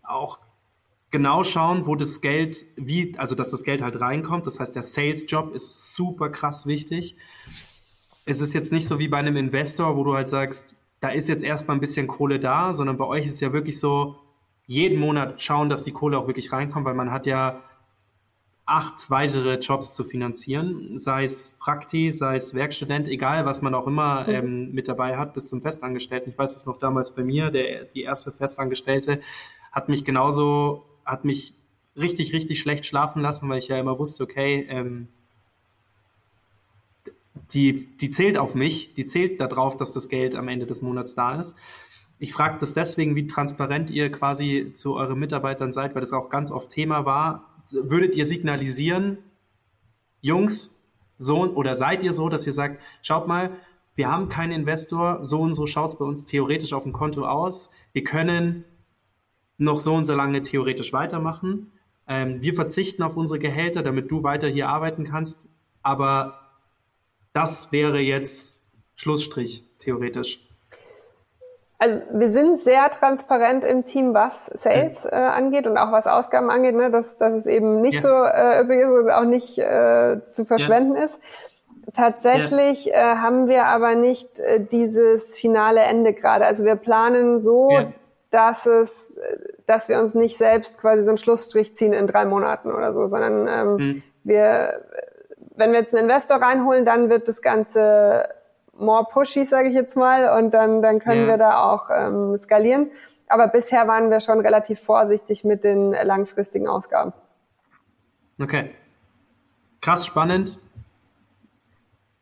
Speaker 3: auch genau schauen, wo das Geld, wie, also dass das Geld halt reinkommt. Das heißt, der Sales-Job ist super krass wichtig. Es ist jetzt nicht so wie bei einem Investor, wo du halt sagst, da ist jetzt erstmal ein bisschen Kohle da, sondern bei euch ist es ja wirklich so, jeden Monat schauen, dass die Kohle auch wirklich reinkommt, weil man hat ja acht weitere Jobs zu finanzieren, sei es Prakti, sei es Werkstudent, egal was man auch immer mhm. ähm, mit dabei hat, bis zum Festangestellten. Ich weiß es noch damals bei mir, der, die erste Festangestellte hat mich genauso hat mich richtig, richtig schlecht schlafen lassen, weil ich ja immer wusste, okay, ähm, die, die zählt auf mich, die zählt darauf, dass das Geld am Ende des Monats da ist. Ich frage das deswegen, wie transparent ihr quasi zu euren Mitarbeitern seid, weil das auch ganz oft Thema war. Würdet ihr signalisieren, Jungs, so oder seid ihr so, dass ihr sagt, schaut mal, wir haben keinen Investor, so und so schaut es bei uns theoretisch auf dem Konto aus. Wir können noch so und so lange theoretisch weitermachen. Ähm, wir verzichten auf unsere Gehälter, damit du weiter hier arbeiten kannst. Aber das wäre jetzt Schlussstrich, theoretisch.
Speaker 4: Also wir sind sehr transparent im Team, was Sales äh, angeht und auch was Ausgaben angeht, ne? dass, dass es eben nicht ja. so äh, üppig ist und auch nicht äh, zu verschwenden ja. ist. Tatsächlich ja. äh, haben wir aber nicht äh, dieses finale Ende gerade. Also wir planen so, dass es, dass wir uns nicht selbst quasi so einen Schlussstrich ziehen in drei Monaten oder so, sondern ähm, mhm. wir, wenn wir jetzt einen Investor reinholen, dann wird das Ganze more pushy, sage ich jetzt mal, und dann, dann können ja. wir da auch ähm, skalieren. Aber bisher waren wir schon relativ vorsichtig mit den langfristigen Ausgaben.
Speaker 3: Okay. Krass spannend.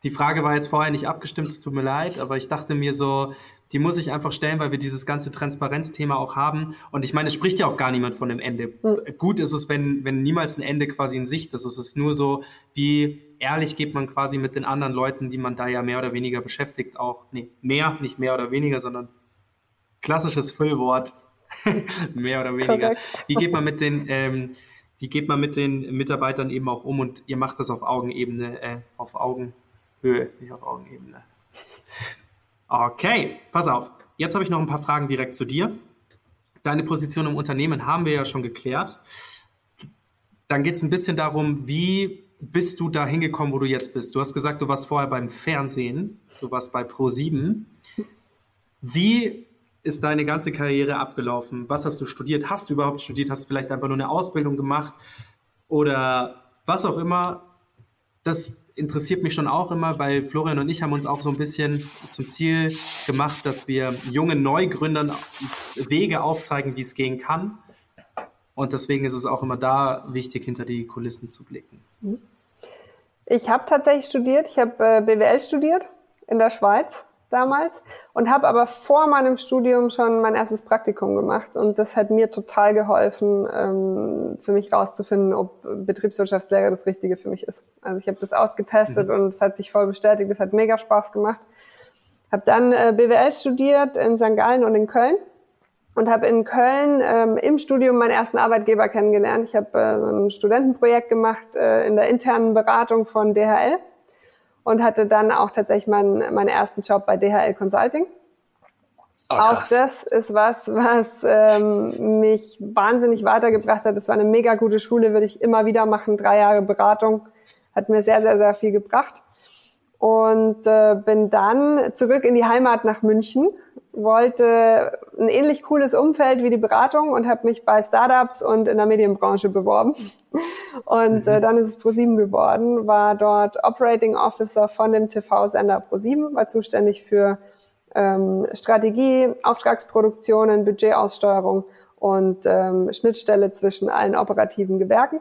Speaker 3: Die Frage war jetzt vorher nicht abgestimmt, es tut mir leid, aber ich dachte mir so, die muss ich einfach stellen, weil wir dieses ganze Transparenzthema auch haben. Und ich meine, es spricht ja auch gar niemand von einem Ende. Mhm. Gut ist es, wenn, wenn niemals ein Ende quasi in Sicht ist. Es ist nur so, wie ehrlich geht man quasi mit den anderen Leuten, die man da ja mehr oder weniger beschäftigt, auch, nee, mehr, nicht mehr oder weniger, sondern klassisches Füllwort, *laughs* mehr oder weniger. Correct. Wie geht man mit den, ähm, wie geht man mit den Mitarbeitern eben auch um und ihr macht das auf Augenebene, äh, auf Augenhöhe, nicht auf Augenebene. Okay, pass auf. Jetzt habe ich noch ein paar Fragen direkt zu dir. Deine Position im Unternehmen haben wir ja schon geklärt. Dann geht es ein bisschen darum, wie bist du da hingekommen, wo du jetzt bist? Du hast gesagt, du warst vorher beim Fernsehen, du warst bei Pro7. Wie ist deine ganze Karriere abgelaufen? Was hast du studiert? Hast du überhaupt studiert? Hast du vielleicht einfach nur eine Ausbildung gemacht? oder was auch immer, das interessiert mich schon auch immer, weil Florian und ich haben uns auch so ein bisschen zum Ziel gemacht, dass wir jungen Neugründern Wege aufzeigen, wie es gehen kann. Und deswegen ist es auch immer da wichtig, hinter die Kulissen zu blicken.
Speaker 4: Ich habe tatsächlich studiert. Ich habe äh, BWL studiert in der Schweiz damals und habe aber vor meinem Studium schon mein erstes Praktikum gemacht und das hat mir total geholfen, ähm, für mich rauszufinden, ob Betriebswirtschaftslehre das Richtige für mich ist. Also ich habe das ausgetestet mhm. und es hat sich voll bestätigt, es hat mega Spaß gemacht. Habe dann äh, BWL studiert in St. Gallen und in Köln und habe in Köln ähm, im Studium meinen ersten Arbeitgeber kennengelernt. Ich habe äh, so ein Studentenprojekt gemacht äh, in der internen Beratung von DHL und hatte dann auch tatsächlich meinen, meinen ersten Job bei DHL Consulting. Oh, auch das ist was, was ähm, mich wahnsinnig weitergebracht hat. Das war eine mega gute Schule, würde ich immer wieder machen. Drei Jahre Beratung hat mir sehr, sehr, sehr viel gebracht. Und äh, bin dann zurück in die Heimat nach München, wollte ein ähnlich cooles Umfeld wie die Beratung und habe mich bei Startups und in der Medienbranche beworben. Und äh, dann ist es ProSieben geworden, war dort Operating Officer von dem TV-Sender ProSieben, war zuständig für ähm, Strategie, Auftragsproduktionen, Budgetaussteuerung und ähm, Schnittstelle zwischen allen operativen Gewerken.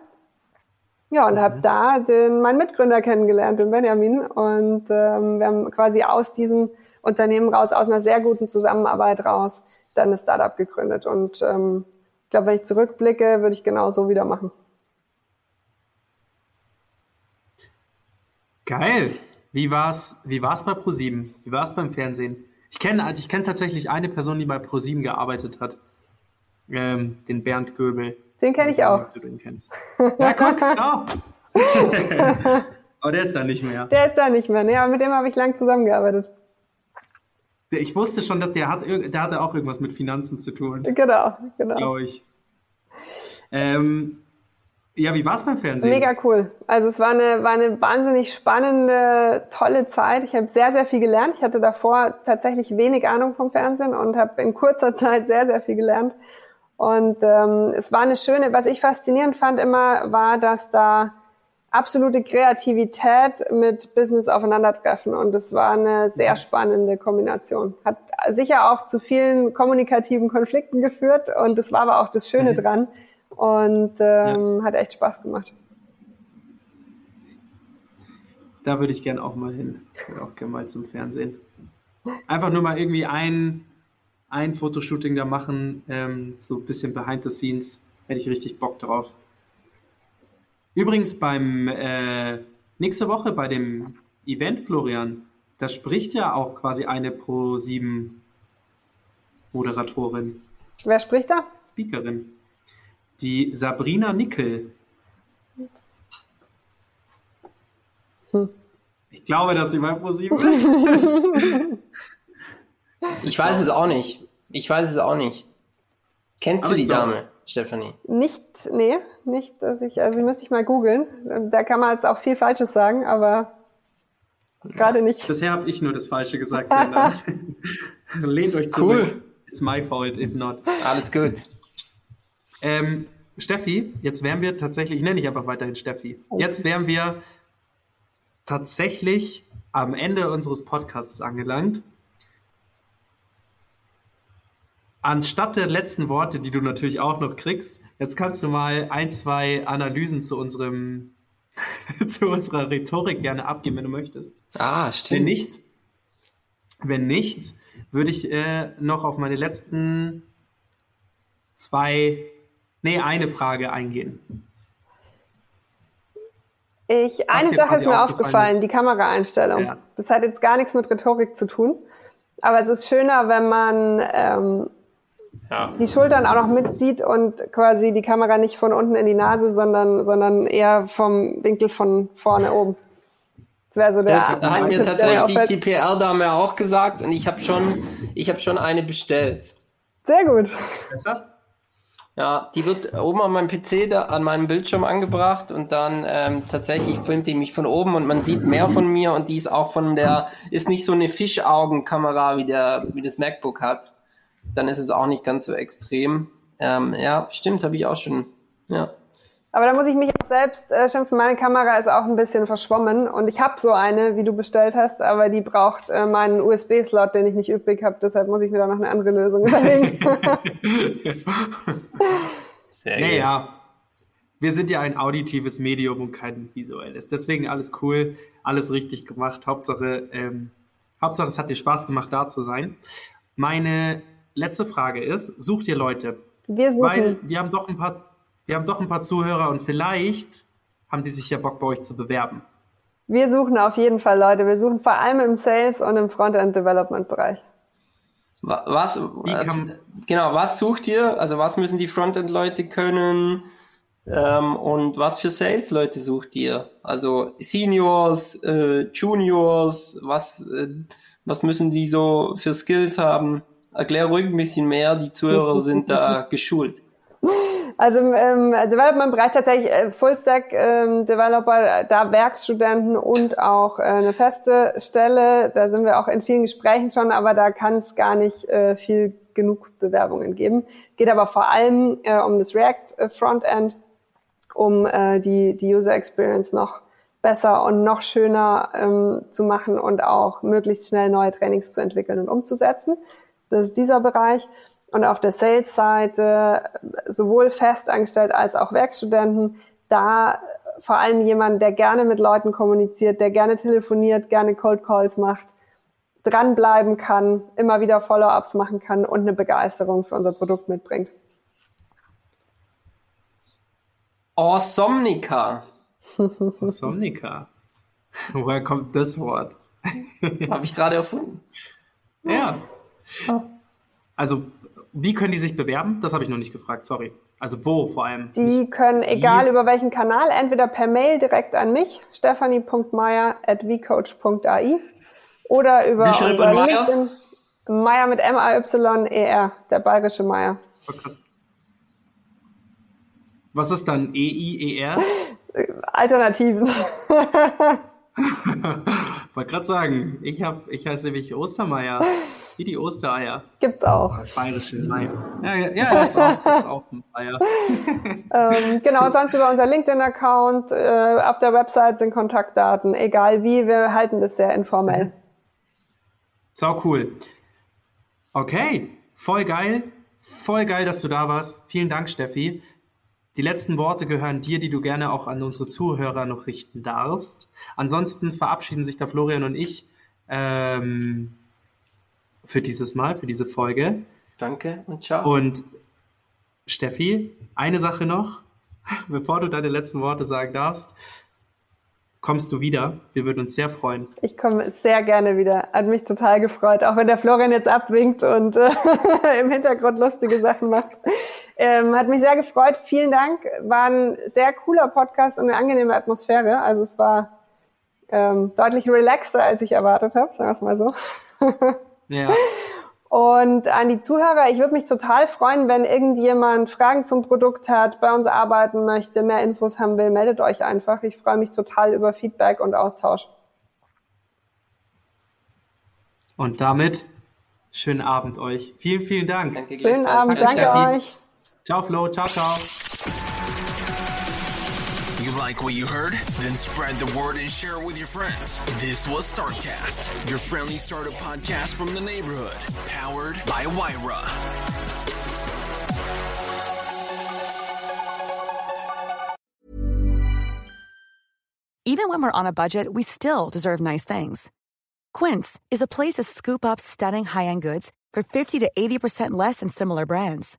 Speaker 4: Ja, und mhm. habe da den, meinen Mitgründer kennengelernt, den Benjamin. Und ähm, wir haben quasi aus diesem Unternehmen raus, aus einer sehr guten Zusammenarbeit raus, dann ein Startup gegründet. Und ähm, ich glaube, wenn ich zurückblicke, würde ich genau so wieder machen.
Speaker 3: Geil. Wie war's, wie war's bei ProSieben? Wie war es beim Fernsehen? Ich kenne ich kenn tatsächlich eine Person, die bei ProSieben gearbeitet hat. Ähm, den Bernd Göbel.
Speaker 4: Den kenne ich auch.
Speaker 3: Du den kennst. Ja, guck, schau. *laughs* aber der ist da nicht mehr.
Speaker 4: Der ist da nicht mehr. Aber mit dem habe ich lang zusammengearbeitet.
Speaker 3: Ich wusste schon, dass der hat, der hatte auch irgendwas mit Finanzen zu tun.
Speaker 4: Genau, genau.
Speaker 3: Glaube ich. Ähm, ja, wie war es beim Fernsehen?
Speaker 4: Mega cool. Also es war eine, war eine wahnsinnig spannende, tolle Zeit. Ich habe sehr, sehr viel gelernt. Ich hatte davor tatsächlich wenig Ahnung vom Fernsehen und habe in kurzer *laughs* Zeit sehr, sehr viel gelernt. Und ähm, es war eine schöne, was ich faszinierend fand immer, war, dass da absolute Kreativität mit Business aufeinandertreffen. Und es war eine sehr spannende Kombination. Hat sicher auch zu vielen kommunikativen Konflikten geführt. Und das war aber auch das Schöne mhm. dran. Und ähm, ja. hat echt Spaß gemacht.
Speaker 3: Da würde ich gerne auch mal hin. Ich würde auch gerne mal zum Fernsehen. Einfach nur mal irgendwie ein, ein Fotoshooting da machen, ähm, so ein bisschen behind the scenes. Hätte ich richtig Bock drauf. Übrigens beim äh, nächste Woche bei dem Event, Florian, da spricht ja auch quasi eine Pro 7 Moderatorin.
Speaker 4: Wer spricht da?
Speaker 3: Speakerin. Die Sabrina Nickel. Hm. Ich glaube, dass sie bei Pro 7 ist.
Speaker 5: ich weiß es auch nicht. Ich weiß es auch nicht. Kennst Aber du die Dame? Stefanie?
Speaker 4: Nicht, nee, nicht, dass ich, also müsste ich mal googeln. Da kann man jetzt auch viel Falsches sagen, aber gerade nicht.
Speaker 3: Bisher habe ich nur das Falsche gesagt. *laughs* Lehnt euch zurück. Cool. It's my fault, if not.
Speaker 5: Alles gut.
Speaker 3: Ähm, Steffi, jetzt wären wir tatsächlich, ich nenne dich einfach weiterhin Steffi. Jetzt wären wir tatsächlich am Ende unseres Podcasts angelangt anstatt der letzten Worte, die du natürlich auch noch kriegst, jetzt kannst du mal ein, zwei Analysen zu unserem *laughs* zu unserer Rhetorik gerne abgeben, wenn du möchtest.
Speaker 5: Ah, stimmt.
Speaker 3: Wenn nicht, wenn nicht, würde ich äh, noch auf meine letzten zwei, nee, eine Frage eingehen.
Speaker 4: Ich, eine Sache ist mir aufgefallen, ist. die Kameraeinstellung. Ja. Das hat jetzt gar nichts mit Rhetorik zu tun. Aber es ist schöner, wenn man ähm, ja. die Schultern auch noch mitzieht und quasi die Kamera nicht von unten in die Nase, sondern, sondern eher vom Winkel von vorne oben.
Speaker 5: Das wäre so der. Das hat mir tatsächlich die PR-Dame auch gesagt und ich habe schon, ich habe schon eine bestellt.
Speaker 4: Sehr gut.
Speaker 5: Besser? Ja, die wird oben an meinem PC, da, an meinem Bildschirm angebracht und dann ähm, tatsächlich filmt die mich von oben und man sieht mehr von mir und die ist auch von der, ist nicht so eine Fischaugenkamera wie der, wie das MacBook hat dann ist es auch nicht ganz so extrem. Ähm, ja, stimmt, habe ich auch schon. Ja.
Speaker 4: Aber da muss ich mich auch selbst äh, schimpfen. Meine Kamera ist auch ein bisschen verschwommen und ich habe so eine, wie du bestellt hast, aber die braucht äh, meinen USB-Slot, den ich nicht übrig habe. Deshalb muss ich mir da noch eine andere Lösung überlegen. *laughs*
Speaker 3: Sehr naja, wir sind ja ein auditives Medium und kein visuelles. Deswegen alles cool, alles richtig gemacht. Hauptsache, ähm, Hauptsache, es hat dir Spaß gemacht, da zu sein. Meine letzte Frage ist: Sucht ihr Leute?
Speaker 4: Wir suchen.
Speaker 3: Weil wir haben doch ein paar wir haben doch ein paar Zuhörer und vielleicht haben die sich ja Bock bei euch zu bewerben.
Speaker 4: Wir suchen auf jeden Fall Leute. Wir suchen vor allem im Sales und im Frontend-Development-Bereich.
Speaker 5: Was, äh, genau, was sucht ihr? Also was müssen die Frontend-Leute können? Ähm, und was für Sales-Leute sucht ihr? Also Seniors, äh, Juniors, was, äh, was müssen die so für Skills haben? Erklär ruhig ein bisschen mehr, die Zuhörer *laughs* sind da geschult.
Speaker 4: Also im ähm, Development-Bereich tatsächlich äh, Full-Stack-Developer, ähm, da Werkstudenten und auch äh, eine feste Stelle. Da sind wir auch in vielen Gesprächen schon, aber da kann es gar nicht äh, viel genug Bewerbungen geben. Geht aber vor allem äh, um das React-Frontend, um äh, die, die User Experience noch besser und noch schöner ähm, zu machen und auch möglichst schnell neue Trainings zu entwickeln und umzusetzen. Das ist dieser Bereich und auf der Sales-Seite sowohl festangestellt als auch Werkstudenten, da vor allem jemand, der gerne mit Leuten kommuniziert, der gerne telefoniert, gerne Cold Calls macht, dranbleiben kann, immer wieder Follow-ups machen kann und eine Begeisterung für unser Produkt mitbringt.
Speaker 5: Awesomnica. *laughs*
Speaker 3: Awesomnica. Woher kommt das Wort?
Speaker 5: Habe ich gerade erfunden.
Speaker 3: Ja. Also wie können die sich bewerben? Das habe ich noch nicht gefragt, sorry. Also wo vor allem?
Speaker 4: Die nicht können, egal wie. über welchen Kanal, entweder per Mail direkt an mich, stephanie.meyer.vcoach.ai oder über LinkedIn, Meyer mit M-A-Y-E-R, der bayerische Meyer.
Speaker 3: Was ist dann E-I-E-R?
Speaker 4: Alternativen. *laughs* *laughs*
Speaker 3: Wollte gerade sagen, ich, hab, ich heiße nämlich Ostermeier. Wie die Ostereier.
Speaker 4: Gibt's auch.
Speaker 3: Bayerische Eier. Ja, ja, ja das, ist auch, das ist auch ein Eier. *laughs*
Speaker 4: ähm, genau, sonst über unser LinkedIn-Account, äh, auf der Website sind Kontaktdaten, egal wie, wir halten das sehr informell.
Speaker 3: Sau cool. Okay, voll geil. Voll geil, dass du da warst. Vielen Dank, Steffi. Die letzten Worte gehören dir, die du gerne auch an unsere Zuhörer noch richten darfst. Ansonsten verabschieden sich da Florian und ich ähm, für dieses Mal, für diese Folge.
Speaker 5: Danke und ciao.
Speaker 3: Und Steffi, eine Sache noch, *laughs* bevor du deine letzten Worte sagen darfst. Kommst du wieder? Wir würden uns sehr freuen.
Speaker 4: Ich komme sehr gerne wieder. Hat mich total gefreut, auch wenn der Florian jetzt abwinkt und äh, *laughs* im Hintergrund lustige Sachen macht. Ähm, hat mich sehr gefreut. Vielen Dank. War ein sehr cooler Podcast und eine angenehme Atmosphäre. Also es war ähm, deutlich relaxer, als ich erwartet habe, sagen wir es mal so. *laughs*
Speaker 3: Ja.
Speaker 4: Und an die Zuhörer, ich würde mich total freuen, wenn irgendjemand Fragen zum Produkt hat, bei uns arbeiten möchte, mehr Infos haben will, meldet euch einfach. Ich freue mich total über Feedback und Austausch.
Speaker 3: Und damit schönen Abend euch. Vielen, vielen Dank.
Speaker 4: Danke schönen Abend, danke euch.
Speaker 3: Ciao Flo, ciao, ciao.
Speaker 2: You like what you heard? Then spread the word and share it with your friends. This was StartCast, your friendly startup podcast from the neighborhood, powered by Wyra.
Speaker 6: Even when we're on a budget, we still deserve nice things. Quince is a place to scoop up stunning high-end goods for 50 to 80% less than similar brands.